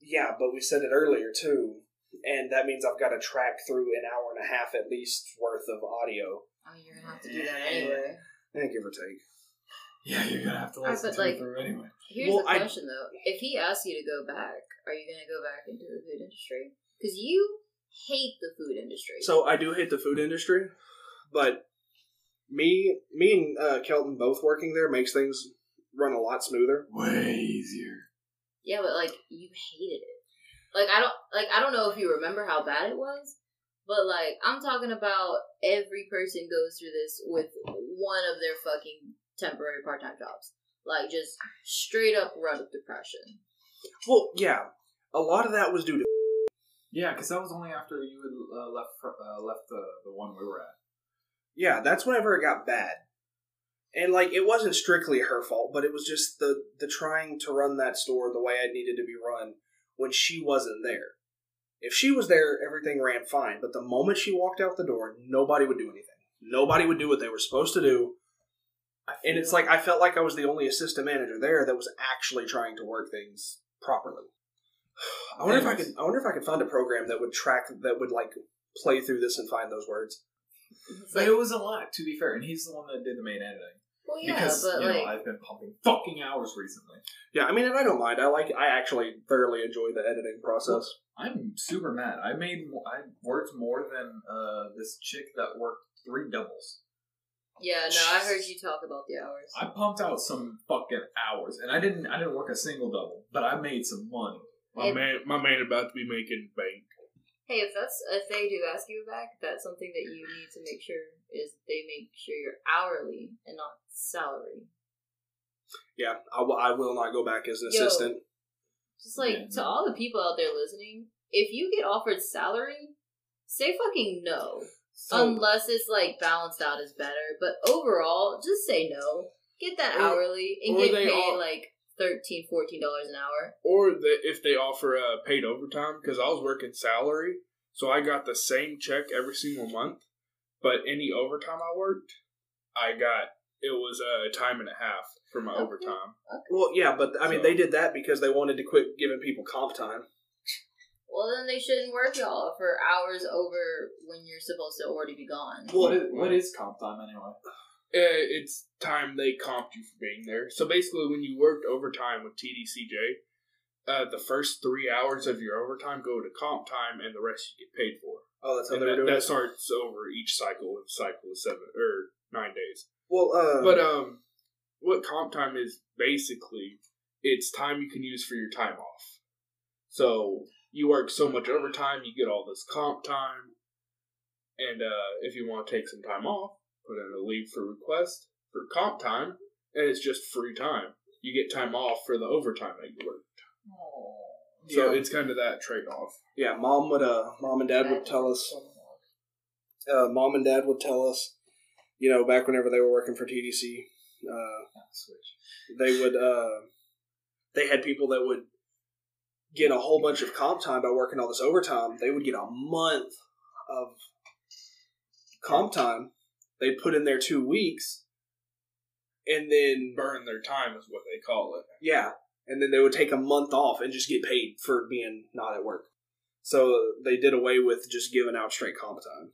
Yeah, but we said it earlier too, and that means I've got to track through an hour and a half at least worth of audio. Oh, you're gonna have to do that anyway. Eh, give or take. Yeah, you're gonna have to Alright, listen but, to like- it through anyway. Here's Well, the I- question though: If he asks you to go back, are you gonna go back into the food industry? Because you hate the food industry. So I do hate the food industry, but me me and uh, Kelton both working there makes things run a lot smoother. Way easier. yeah, but like you hated it. Like I don't like I don't know if you remember how bad it was, but like I'm talking about every person goes through this with one of their fucking temporary part time jobs. Like just straight up run of depression. Well, yeah, a lot of that was due to Yeah, because that was only after you had uh, left fr- uh, left the the one we were at. yeah. That's whenever it got bad, and like it wasn't strictly her fault, but it was just the the trying to run that store the way I needed to be run when she wasn't there. If she was there, everything ran fine. But the moment she walked out the door, nobody would do anything. Nobody would do what they were supposed to do. And it's like I felt like I was the only assistant manager there that was actually trying to work things properly. I wonder if I could. I wonder if I could find a program that would track that would like play through this and find those words. But it was a lot, to be fair, and he's the one that did the main editing. Well, yeah, because but you know I've been pumping fucking hours recently. Yeah, I mean, and I don't mind. I like. I actually thoroughly enjoy the editing process. I'm super mad. I made I worked more than uh, this chick that worked three doubles. yeah, no, I heard you talk about the hours. I pumped out some fucking hours, and I didn't I didn't work a single double, but I made some money. My It- man, my man, about to be making bank. Hey, if that's if they do ask you back, that's something that you need to make sure is they make sure you're hourly and not salary. Yeah, I will- I will not go back as an Yo. assistant. Just like Yeah, to all the people out there listening, if you get offered salary, say fucking no. So, Unless it's like balanced out is better. But overall, just say no. Get that Or- hourly and get paid all- like $13 $14 an hour. or the, if they offer uh, paid overtime, because I was working salary, so I got the same check every single month. But any overtime I worked, I got it was a time and a half for my Okay. overtime. Well, yeah, but I mean, So- they did that because they wanted to quit giving people comp time. Well, then they shouldn't work y'all for hours over when you're supposed to already be gone. Well, what, is, what is comp time anyway? Uh, it's time they comped you for being there. So basically, when you worked overtime with TDCJ, uh, the first three hours of your overtime go to comp time, and the rest you get paid for. Oh, that's how And they were that, doing that it. starts over each cycle. The cycle is seven or nine days. Well, uh, But um, what comp time is basically, it's time you can use for your time off. So you work so much overtime, you get all this comp time, and uh, if you want to take some time off, put in a leave for request for comp time, and it's just free time. You get time off for the overtime that you work. So Yeah. it's kind of that trade off. yeah, mom would, uh, mom and dad would tell us, uh, mom and dad would tell us, you know, back whenever they were working for TDC, uh, they would uh they had people that would get a whole bunch of comp time by working all this overtime. They would get a month of comp time. They'd put in their two weeks and then Burn their time is what they call it. yeah and then they would take a month off and just get paid for being not at work. So they did away with just giving out straight comp time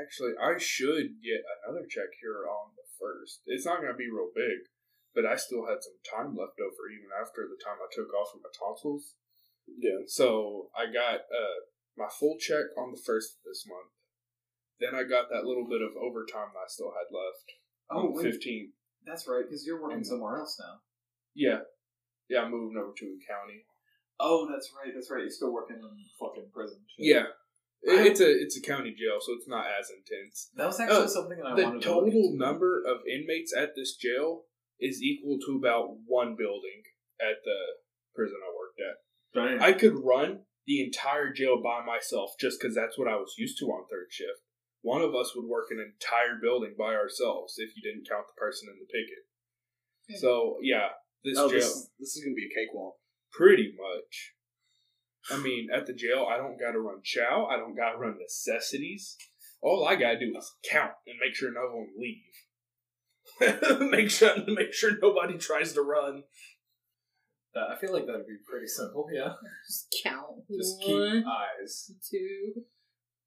actually, I should get another check here on the first. It's not going to be real big, but I still had some time left over even after the time I took off from my tonsils. yeah So I got uh, my full check on the first of this month. Then I got that little bit of overtime that I still had left Oh, on the 15th. That's right, because you're working And- somewhere else now. Yeah, yeah. I'm moving over to a county. Oh, that's right. That's right. You're still working in fucking prison. Shit. Yeah, it's a it's a county jail, so it's not as intense. that was actually Uh, something that I the wanted to look total into. number of inmates at this jail is equal to about one building at the prison I worked at. Dang. I could run the entire jail by myself just because that's what I was used to on third shift. One of us would work an entire building by ourselves if you didn't count the person in the picket. Hmm. So yeah, this oh, jail this, this is gonna be a cakewalk. pretty much. I mean, at the jail, I don't got to run chow. I don't got to run necessities. All I gotta do is count and make sure none of them leave. make sure make sure nobody tries to run. Uh, I feel like that'd be pretty simple. Yeah. Just count. Just keep One, eyes. two.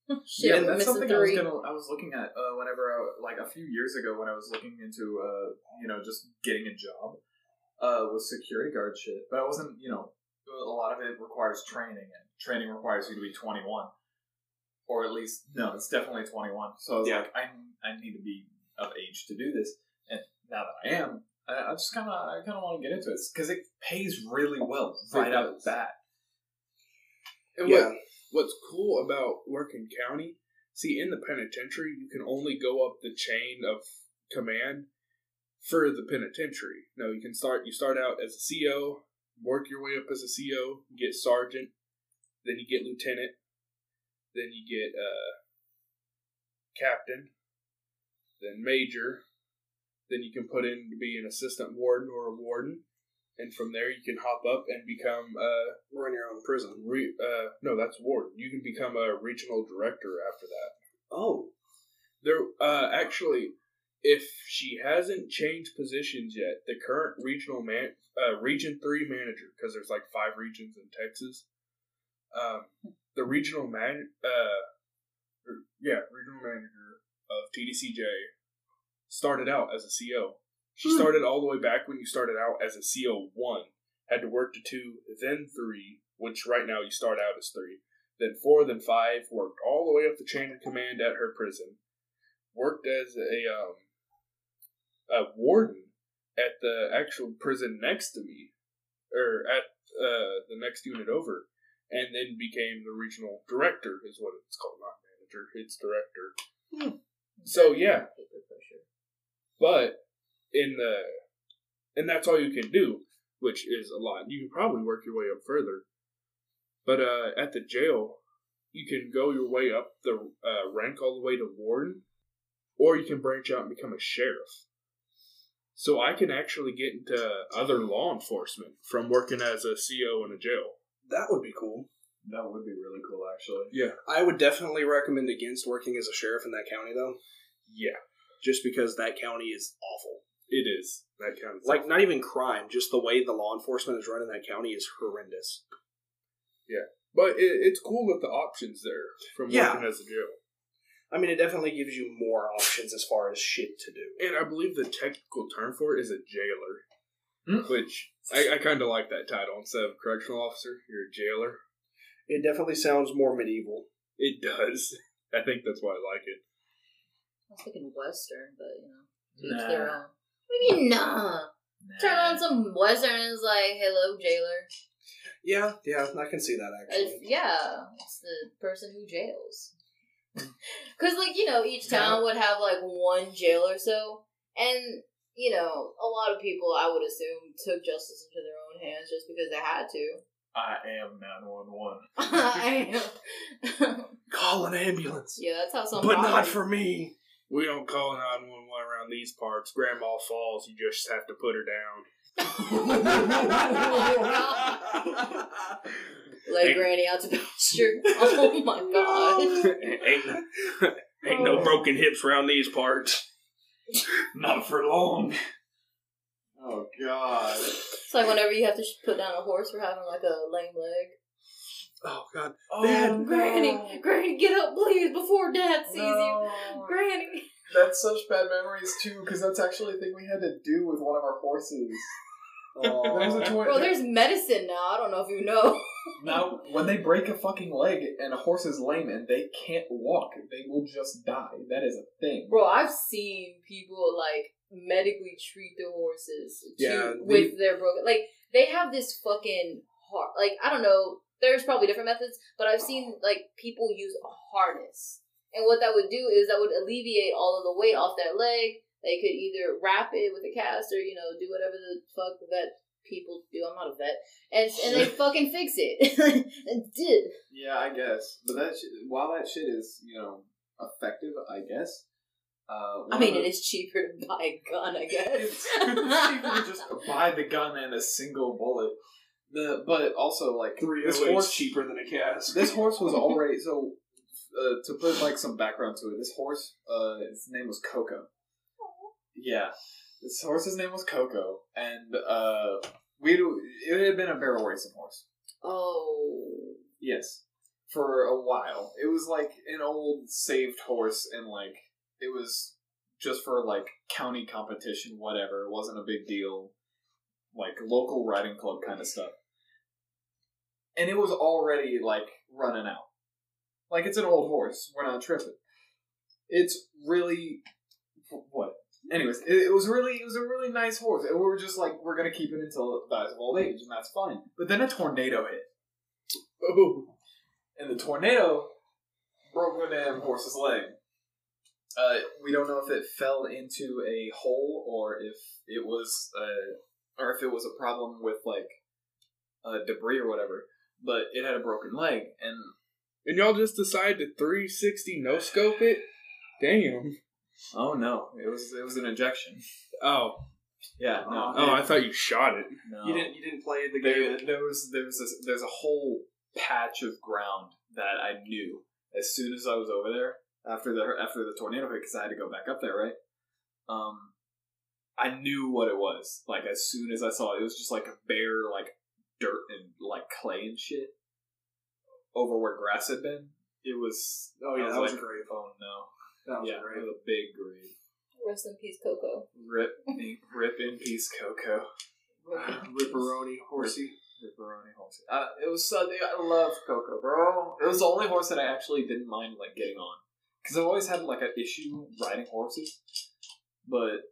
Yeah, Shit, and we're that's missing something I was gonna. I was looking at uh, whenever, I, like a few years ago, when I was looking into, uh, you know, just getting a job, uh, with security guard shit. But I wasn't, you know, a lot of it requires training, and training requires you to be twenty one, or at least no, it's definitely twenty one. So I was Yeah. like, I I need to be of age to do this, and now that I am, I, I just kind of I kind of want to get into it because it pays really well right out of the bat. And Yeah. what, what's cool about working county, see, in the penitentiary, you can only go up the chain of command for the penitentiary. No, you can start. You start out as a CO, work your way up as a CO, get sergeant, then you get lieutenant, then you get uh, captain, then major, then you can put in to be an assistant warden or a warden, and from there you can hop up and become uh, Run your own prison. Re, uh, no, that's warden. You can become a regional director after that. Oh, There, uh, actually, if she hasn't changed positions yet, the current regional man, uh, region three manager, because there's like five regions in Texas. Um, the regional man, uh, yeah, regional manager of TDCJ started out as a CO. She started all the way back when you started out as a CO one had to work to two, then three, which right now you start out as three, then four, then five, worked all the way up the chain of command at her prison, worked as a um, a warden at the actual prison next to me, or at uh, the next unit over, and then became the regional director, is what it's called, not manager, it's director. So yeah, but in the and that's all you can do, which is a lot. You can probably work your way up further, but uh, at the jail, you can go your way up the uh, rank all the way to warden, or you can branch out and become a sheriff. So I can actually get into other law enforcement from working as a CO in a jail. that would be cool. That would be really cool, actually. Yeah, I would definitely recommend against working as a sheriff in that county, though, yeah, just because that county is awful. it is that kind of Like, not even crime, just the way the law enforcement is run in that county is horrendous. Yeah. But it, it's cool with the options there from Yeah. working as a jail. I mean, it definitely gives you more options as far as shit to do. And I believe the technical term for it is a jailer, Hmm. which I, I kind of like that title instead of correctional officer. You're a jailer. It definitely sounds more medieval. It does. I think that's why I like it. I was thinking Western, but you know, each Nah. their own. What do you mean, nah? Turn on some Western and it's like, hello, jailer. Yeah, yeah, I can see that It's, actually. yeah, it's the person who jails. Because, like, you know, each town would have, like, one jail or so. And, you know, a lot of people, I would assume, took justice into their own hands just because they had to. I am 911. I am. Call an ambulance, yeah, that's how some but not for me. We don't call 911 around these parts. Grandma falls, you just have to put her down. Lay Hey. Granny out to pasture. Oh my god. ain't ain't no oh. broken hips around these parts. Not for long. Oh, God. It's like whenever you have to put down a horse for having like a lame leg. oh god, Oh, Dad, Granny, Granny, get up, please, before Dad sees you. Granny. That's such bad memories, too, because that's actually a thing we had to do with one of our horses. Oh, there's a toy. Bro, there's medicine now. I don't know if you know. Now, when they break a fucking leg and a horse is lame and they can't walk, they will just die. That is a thing. Bro, I've seen people like medically treat their horses to, Yeah, the- with their broken. Like they have this fucking har Like I don't know. There's probably different methods, but I've seen like people use a harness, and what that would do is that would alleviate all of the weight off their leg. They could either wrap it with a cast or you know do whatever the fuck the vet people do. I'm not a vet, and and they fucking fix it. and did. Yeah, I guess. But that shit, while that shit is you know effective, I guess. Uh, I mean, of it cheaper to buy a gun, I guess. it's cheaper to just buy the gun and a single bullet. The but also like Three this horse cheaper than a cast. this horse was already so. Uh, to put like some background to it, this horse, uh, his name was Coco. Yeah, this horse's name was Coco, and uh, we it had been a barrel racing horse. oh. Yes, for a while. It was like an old saved horse, and like it was just for like county competition, whatever. It wasn't a big deal, like local riding club kind of stuff. And it was already like running out. Like it's an old horse. We're not tripping. It's really what. Anyways, it, it was really it was a really nice horse, and we were just like we're gonna keep it until it dies of old age, and that's fine. But then a tornado hit Oh, and the tornado broke the damn horse's leg. Uh, we don't know if it fell into a hole or if it was, uh, or if it was a problem with like uh, debris or whatever. But it had a broken leg, and And y'all just decided to 360 no scope it? Damn. Oh no, it was it was an injection. Oh. Yeah, no, Oh, I thought you shot it. no. you didn't you didn't play the game. there was there was a, there's a whole patch of ground that I knew as soon as I was over there after the after the tornado hit because I had to go back up there right. Um, I knew what it was like as soon as I saw it. It was just like a bare like dirt and like clay and shit over where grass had been. It was Oh yeah, I that was like, great. oh no That was yeah great. it was a big grave. Rest in peace, Coco. Rip rip in peace, Coco. Ripperoni, horsey. Ripperoni horse. Uh, it was so. I love Coco, bro. It was the only horse that I actually didn't mind like getting on because I've always had like an issue riding horses, but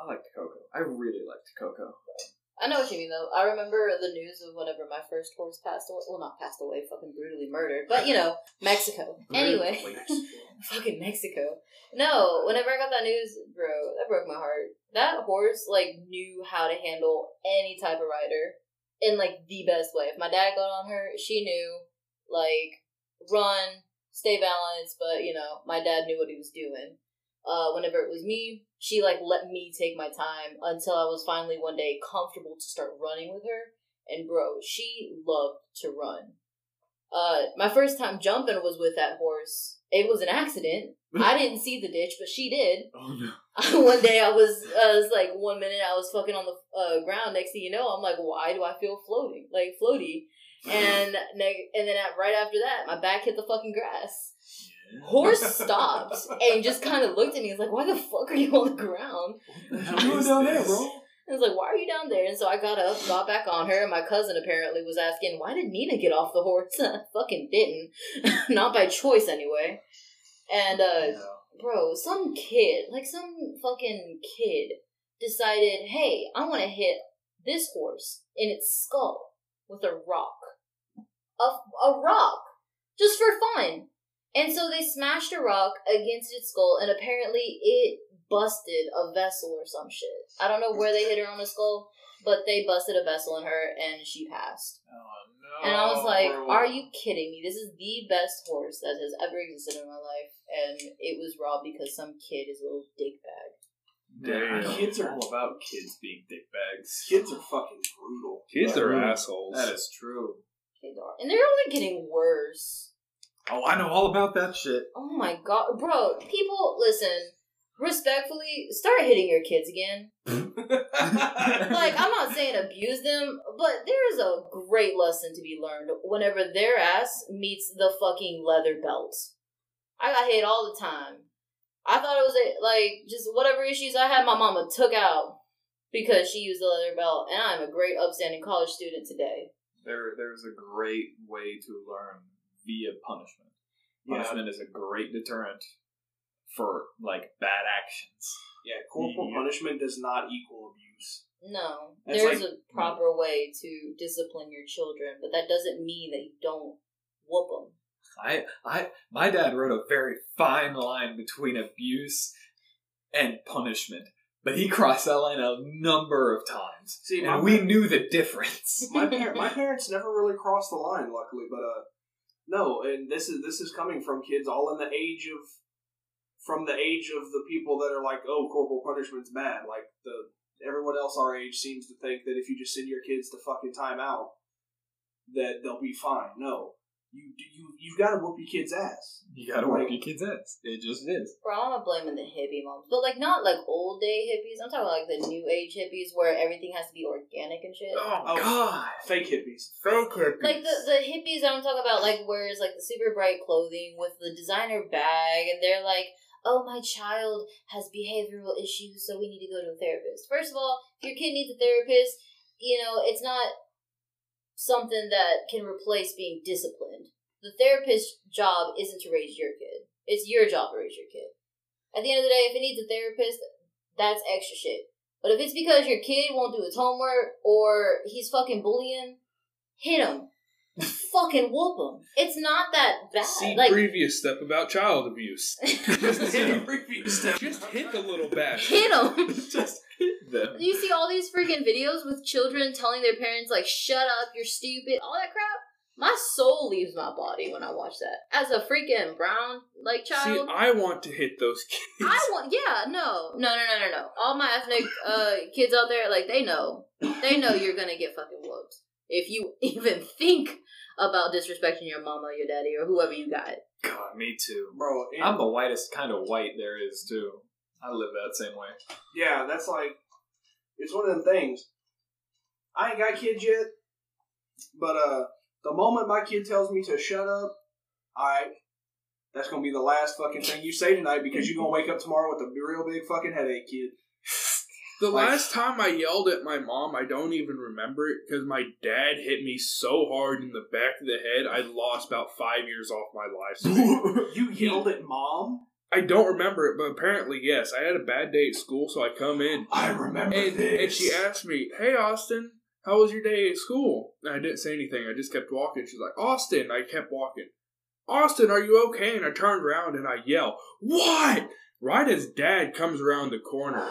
I liked Coco. I really liked Coco. I know what you mean, though. I remember the news of whenever my first horse passed away. Well, not passed away, fucking brutally murdered. But, you know, Mexico. Anyway, fucking Mexico. No, whenever I got that news, bro, that broke my heart. That horse, like, knew how to handle any type of rider in, like, the best way. If my dad got on her, she knew, like, run, stay balanced, but, you know, my dad knew what he was doing. Uh, whenever it was me, she like let me take my time until I was finally one day comfortable to start running with her. And bro, she loved to run. Uh, my first time jumping was with that horse. It was an accident. I didn't see the ditch, but she did. Oh no! one day I was, I was like, one minute I was fucking on the uh, ground. Next thing you know, I'm like, why do I feel floating, like floaty? And and then at, right after that, my back hit the fucking grass. Horse stopped and just kind of looked at me. He's like, "Why the fuck are you on the ground?" What you doing down there, bro? I was like, "Why are you down there?" And so I got up, got back on her, and my cousin apparently was asking, "Why did Nina get off the horse?" Fucking didn't, not by choice anyway. And uh, bro, some kid, like some fucking kid, decided, "Hey, I want to hit this horse in its skull with a rock, a a rock, just for fun." And so they smashed a rock against its skull, and apparently it busted a vessel or some shit. I don't know where they hit her on the skull, but they busted a vessel in her, and she passed. Oh no! And I was like, bro. "Are you kidding me? This is the best horse that has ever existed in my life, and it was robbed because some kid is a little dick bag." Man, Damn. kids are all about kids being dick bags. Kids are fucking brutal. Kids are assholes. That is true. Kids are, and they're only getting worse. Oh, I know all about that shit. Oh my god, bro! People, listen. Respectfully, start hitting your kids again. like I'm not saying abuse them, but there is a great lesson to be learned whenever their ass meets the fucking leather belt. I got hit all the time. I thought it was a, like just whatever issues I had, my mama took out because she used the leather belt, and I'm a great upstanding college student today. There, there's a great way to learn via punishment. Yeah. Punishment is a great deterrent for like bad actions. Yeah, corporal Yeah. punishment does not equal abuse. No, It's there's like- a proper way to discipline your children, but that doesn't mean that you don't whoop them. I, I, my dad wrote a very fine line between abuse and punishment, but he crossed that line a number of times, See, my and we knew the difference. my par- my parents never really crossed the line, luckily, but uh, no, and this is this is coming from kids all in the age of, from the age of the people that are like, oh, corporal punishment's bad. Like the everyone else our age seems to think that if you just send your kids to fucking timeout, that they'll be fine. No, you you you've got to whoop your kid's ass. You gotta Like- work your kids' ass. It just is. Bro, I'm not blaming the hippie moms, but like not like old day hippies. I'm talking like the new age hippies where everything has to be organic and shit. Oh, Oh, God, Fake hippies. fake hippies. Like the the hippies that I'm talking about, like wears like the super bright clothing with the designer bag, and they're like, "Oh, my child has behavioral issues, so we need to go to a therapist." First of all, if your kid needs a therapist, you know it's not something that can replace being disciplined. The therapist's job isn't to raise your kid; it's your job to raise your kid. At the end of the day, if it needs a therapist, that's extra shit. But if it's because your kid won't do his homework or he's fucking bullying, hit him. fucking whoop him. It's not that bad. See like previous step about child abuse. Just hit a previous step. Just hit the little bastard. hit him. Just them. You see all these freaking videos with children telling their parents like, "Shut up, you're stupid," all that crap. My soul leaves my body when I watch that. As a freaking brown like child. See, child, I want to hit those kids. I want, yeah, no, no, no, no, no, no. All my ethnic uh, kids out there, like they know, they know you're gonna get fucking whooped if you even think about disrespecting your mama, your daddy, or whoever you got. God, me too. bro. I'm the whitest kind of white there is too. I live that same way. Yeah, that's like it's one of them things. I ain't got kids yet, but uh, the moment my kid tells me to shut up, alright, that's gonna be the last fucking thing you say tonight because you're gonna wake up tomorrow with a real big fucking headache, kid. The Like- last time I yelled at my mom, I don't even remember it because my dad hit me so hard in the back of the head, I lost about five years off my life. you yelled at mom. I don't remember it, but apparently, yes. I had a bad day at school, so I come in I remember and, this. and she asked me, "Hey, Austin, how was your day at school?" And I didn't say anything. I just kept walking. She's like, "Austin," I kept walking. Austin, are you okay? And I turned around and I yell, "What?" Right as Dad comes around the corner,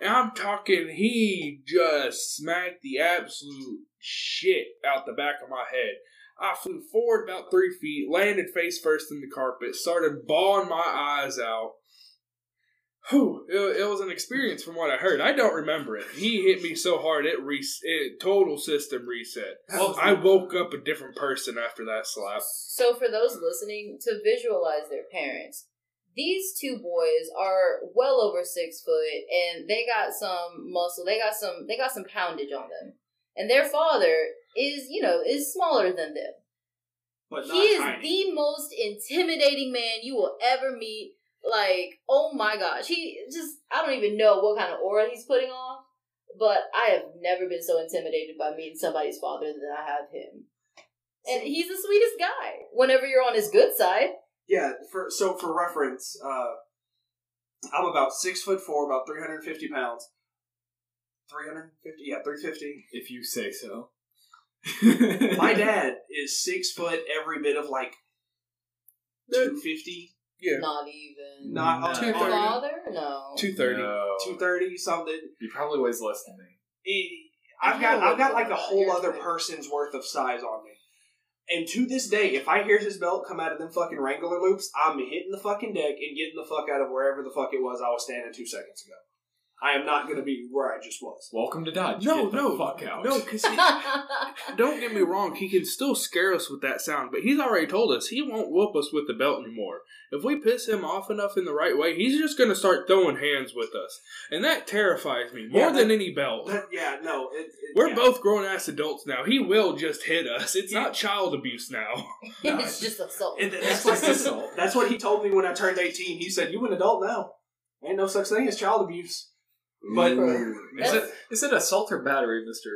and I'm talking, he just smacked the absolute shit out the back of my head. I flew forward about three feet, landed face first in the carpet, started bawling my eyes out. Whew, it, it was an experience from what I heard. I don't remember it. He hit me so hard it re- it total system reset. Well, I woke up a different person after that slap. So for those listening to visualize their parents, these two boys are well over six foot and they got some muscle. They got some they got some poundage on them. And their father is, you know, is smaller than them. but he is tiny. the most intimidating man you will ever meet. Like, oh my gosh. He just I don't even know what kind of aura he's putting off. But I have never been so intimidated by meeting somebody's father than I have him. And he's the sweetest guy. Whenever you're on his good side. Yeah, for so for reference, uh, I'm about six foot four, about three hundred and fifty pounds. Three hundred fifty, yeah, three fifty. If you say so. My dad is six foot, every bit of like two fifty, Yeah, Not even. not No. Your 230. father? No. two thirty. No. two thirty something. He probably weighs less than me. He- I've got I I've got like a whole other right. person's worth of size on me. And to this day, if I hear his belt come out of them fucking Wrangler loops, I'm hitting the fucking deck and getting the fuck out of wherever the fuck it was I was standing two seconds ago. I am not going to be where I just was. Welcome to Dodge. No, Get the no, fuck out. no, because don't get me wrong, he can still scare us with that sound, but he's already told us he won't whoop us with the belt anymore. If we piss him off enough in the right way, he's just going to start throwing hands with us, and that terrifies me more Yeah, than that- any belt. That- yeah, no. It, it, We're yeah. both grown ass adults now. He will just hit us. It's not child abuse now. it's just assault. And That's that's, what, just assault. that's what he told me when I turned 18. He said, You an adult now. Ain't no such thing as child abuse. But Is it, is it assault or battery, Mister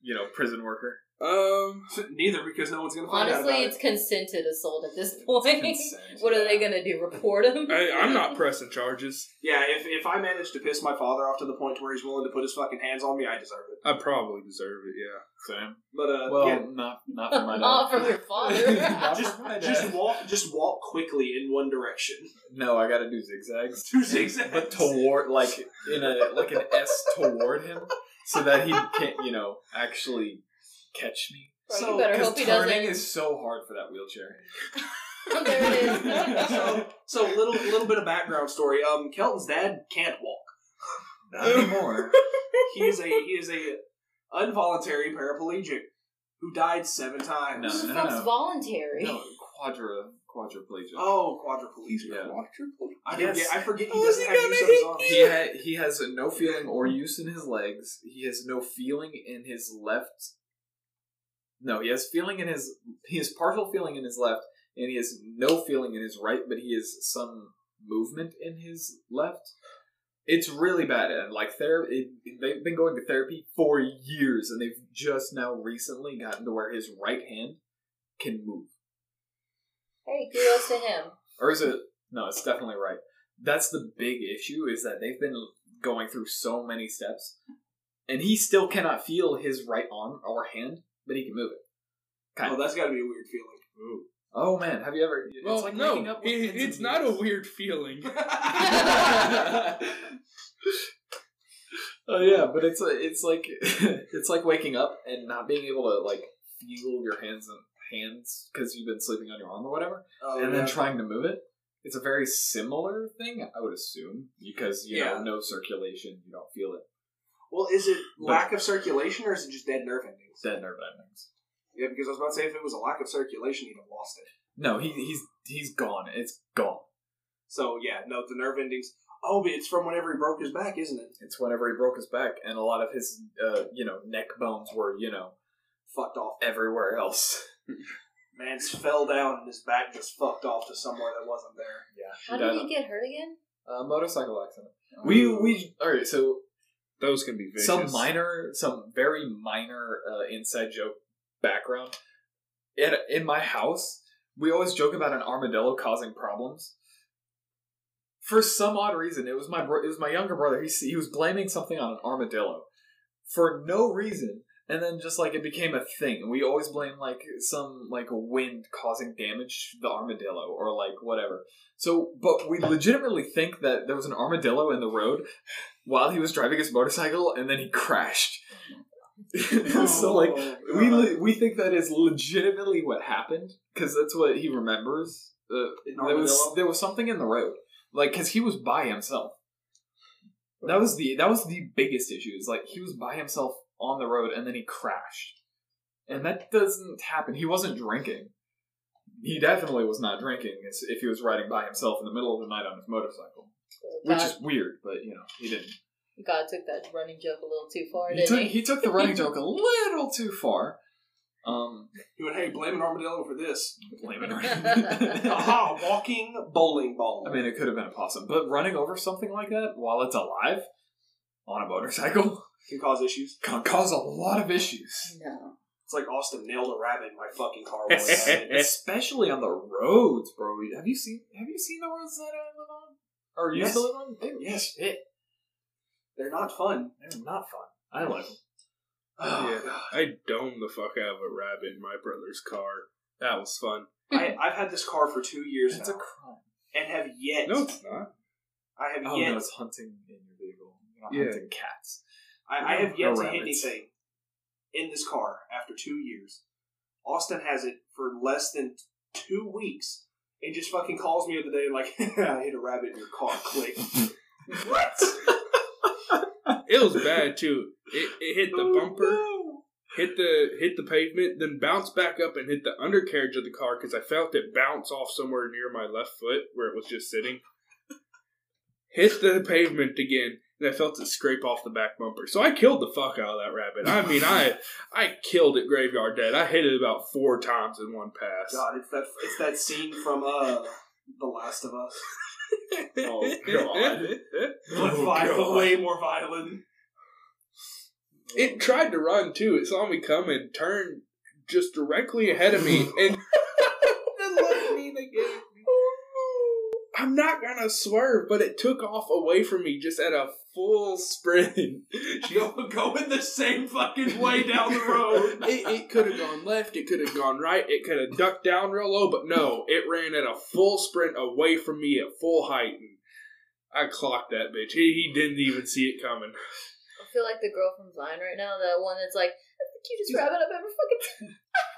you know, prison worker? Um, Neither, because no one's gonna find out Honestly, about it's consented assault at this point. Consent, what are they gonna do? Report him? I, I'm not pressing charges. Yeah, if if I manage to piss my father off to the point where he's willing to put his fucking hands on me, I deserve it. I probably deserve it. Yeah. Sam? But uh, Well, yeah, not not for my dad. Not from your father. Just for my dad. just walk just walk quickly in one direction. No, I gotta do zigzags. Two zigzags. But toward, like in a like an S toward him, so that he can't, you know, actually catch me. Bro, So, you better Because hope he turning doesn't. is so hard for that wheelchair. there it is. so so little little bit of background story. Um, Kelton's dad can't walk. Not anymore. He is a he is a involuntary paraplegic who died seven times. No, Who the no, no. voluntary? no, quadra quadriplegia. Oh, quadriplegic. Yeah. I Yes. forget. I forget he How is doesn't he have use of his arms. He ha- he has no feeling or use in his legs. He has no feeling in his left. No, he has feeling in his. He has partial feeling in his left, and he has no feeling in his right. But he has some movement in his left. It's really bad, and like therapy, they've been going to therapy for years, and they've just now recently gotten to where his right hand can move. Hey, kudos to him. Or is it? No, it's definitely right. That's the big issue is that they've been going through so many steps, and he still cannot feel his right arm or hand, but he can move it. Kind Oh, of. that's got to be a weird feeling. Oh man, have you ever? Well, like no, up with it- it's and not a weird feeling. oh yeah, but it's a- it's like it's like waking up and not being able to like feel your hands and hands because you've been sleeping on your arm or whatever, Oh, and then trying to move it. It's a very similar thing, I would assume, because you Yeah. know no circulation, you don't feel it. Well, is it But- lack of circulation or is it just dead nerve endings? Dead nerve endings. Yeah, because I was about to say if it was a lack of circulation, he'd have lost it. No, he, he's he's gone. It's gone. So yeah, no, the nerve endings. Oh, but it's from whenever he broke his back, isn't it? It's whenever he broke his back, and a lot of his uh, you know neck bones were you know Fucked off. everywhere else. Man's fell down and his back just fucked off to somewhere that wasn't there. Yeah, How did he get hurt again? Uh, motorcycle accident. We we all right. So Those can be vicious. some minor, some very minor uh, inside joke background. In in my house, we always joke about an armadillo causing problems. For some odd reason, it was my bro- it was my younger brother. He he was blaming something on an armadillo for no reason, and then just like it became a thing. We always blame like some like wind causing damage to the armadillo or like whatever. So, but we legitimately think that there was an armadillo in the road while he was driving his motorcycle, and then he crashed. so like Oh, we le- we think that is legitimately what happened because that's what he remembers. Uh, there was there was something in the road, like because he was by himself. That was the that was the biggest issue. Is like he was by himself on the road and then he crashed, and that doesn't happen. He wasn't drinking. He definitely was not drinking if he was riding by himself in the middle of the night on his motorcycle, which God, is weird. But you know he didn't. God took that running joke a little too far, He didn't took he? he took the running joke a little too far. Um, He went, hey, blame an armadillo for this. blame it. Aha, walking bowling ball. I mean, it could have been a possum, but running over something like that while it's alive on a motorcycle can cause issues. can cause a lot of issues, No. It's like Austin nailed a rabbit in my fucking car one time. especially on the roads, bro. Have you seen Have you seen the roads that I live on, or used Yes. to live on? They Yes. shit. They're not fun. They're not fun. I like them. Oh, Yeah. God. I domed the fuck out of a rabbit in my brother's car. That was fun. I, I've had this car for two years It's now a crime. and have yet. No, it's not. I have Oh yet. no, it's hunting in your vehicle. You're not Yeah. hunting cats. I, I have yet Or to hit anything in this car after two years. Austin has it for less than two weeks and just fucking calls me the other day like, I hit a rabbit in your car. Click. what? It was bad too. It, it hit the oh, bumper, hit the hit the pavement, then bounced back up and hit the undercarriage of the car because I felt it bounce off somewhere near my left foot where it was just sitting. Hit the pavement again, and I felt it scrape off the back bumper. So I killed the fuck out of that rabbit. I mean, I I killed it graveyard dead. I hit it about four times in one pass. God, it's that it's that scene from uh The Last of Us. Oh, God. But, Oh, vi- but God. way more violent. It tried to run too. It saw me coming, turned just directly ahead of me, and the look Nina gave me. I'm not gonna swerve, but it took off away from me just at a full sprint. She, Go, going the same fucking way down the road. it, it could have gone left, it could have gone right, it could have ducked down real low, but no, it ran at a full sprint away from me at full height. And I clocked that bitch. He, he didn't even see it coming. I feel like the girl from Vine right now, that one that's like, that's the cutest rabbit I've ever fucking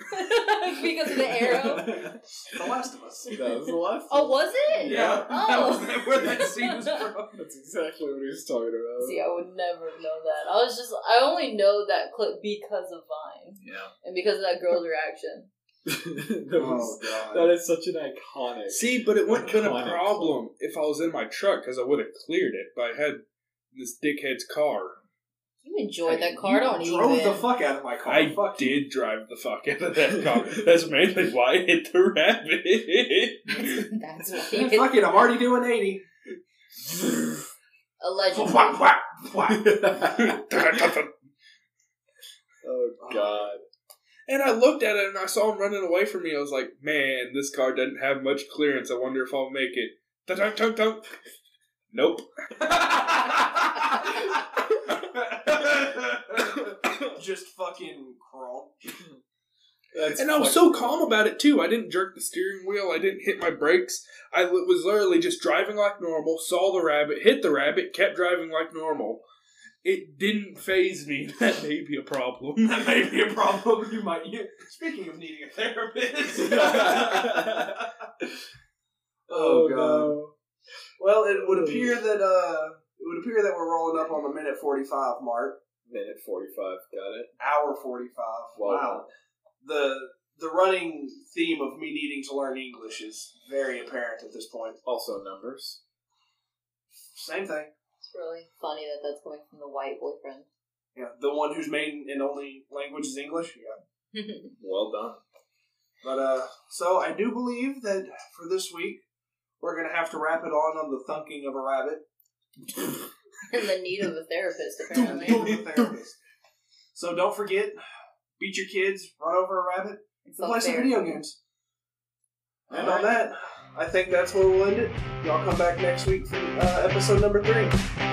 because of the arrow. the Last of Us. That was the last. Oh, was it? Yeah, Oh. that was where that scene was from. That's exactly what he was talking about. See, I would never have known that. I was just, I only know that clip because of Vine Yeah. and because of that girl's reaction. that, oh, was, Oh god. that is such an iconic. See, but it wouldn't have been a Iconic problem if I was in my truck because I would have cleared it. But I had this dickhead's car. You enjoyed that car, don't you? drove even? the fuck out of my car. I fuck you. did drive the fuck out of that car. That's mainly why I hit the rabbit. That's why. Eh, Fuck it, I'm already doing 80. Allegedly. Oh God. and I looked at it and I saw him running away from me. I was like, man, this car doesn't have much clearance. I wonder if I'll make it. Nope. Just fucking crawl. That's And I was so calm about it too. I didn't jerk the steering wheel. I didn't hit my brakes. I was literally just driving like normal. Saw the rabbit, hit the rabbit, kept driving like normal. It didn't faze me. That may be a problem. That may be a problem. You might. You, speaking of needing a therapist. oh god. no. Well, it would appear that uh, it would appear that we're rolling up on the minute forty-five mark. Minute forty-five. Got it. Hour forty-five. Well wow. The the running theme of me needing to learn English is very apparent at this point. Also numbers. Same thing. It's really funny that that's coming from the white boyfriend. Yeah, the one whose main and only language is English. Yeah. Well done. But uh, so I do believe that for this week we're gonna have to wrap it on on the thunking of a rabbit. and the need of a therapist, Boom, apparently. the therapist. So don't forget, beat your kids, run over a rabbit, and Fuck play some video games. And All on that, I think that's where we'll end it. Y'all come back next week for uh, episode number three.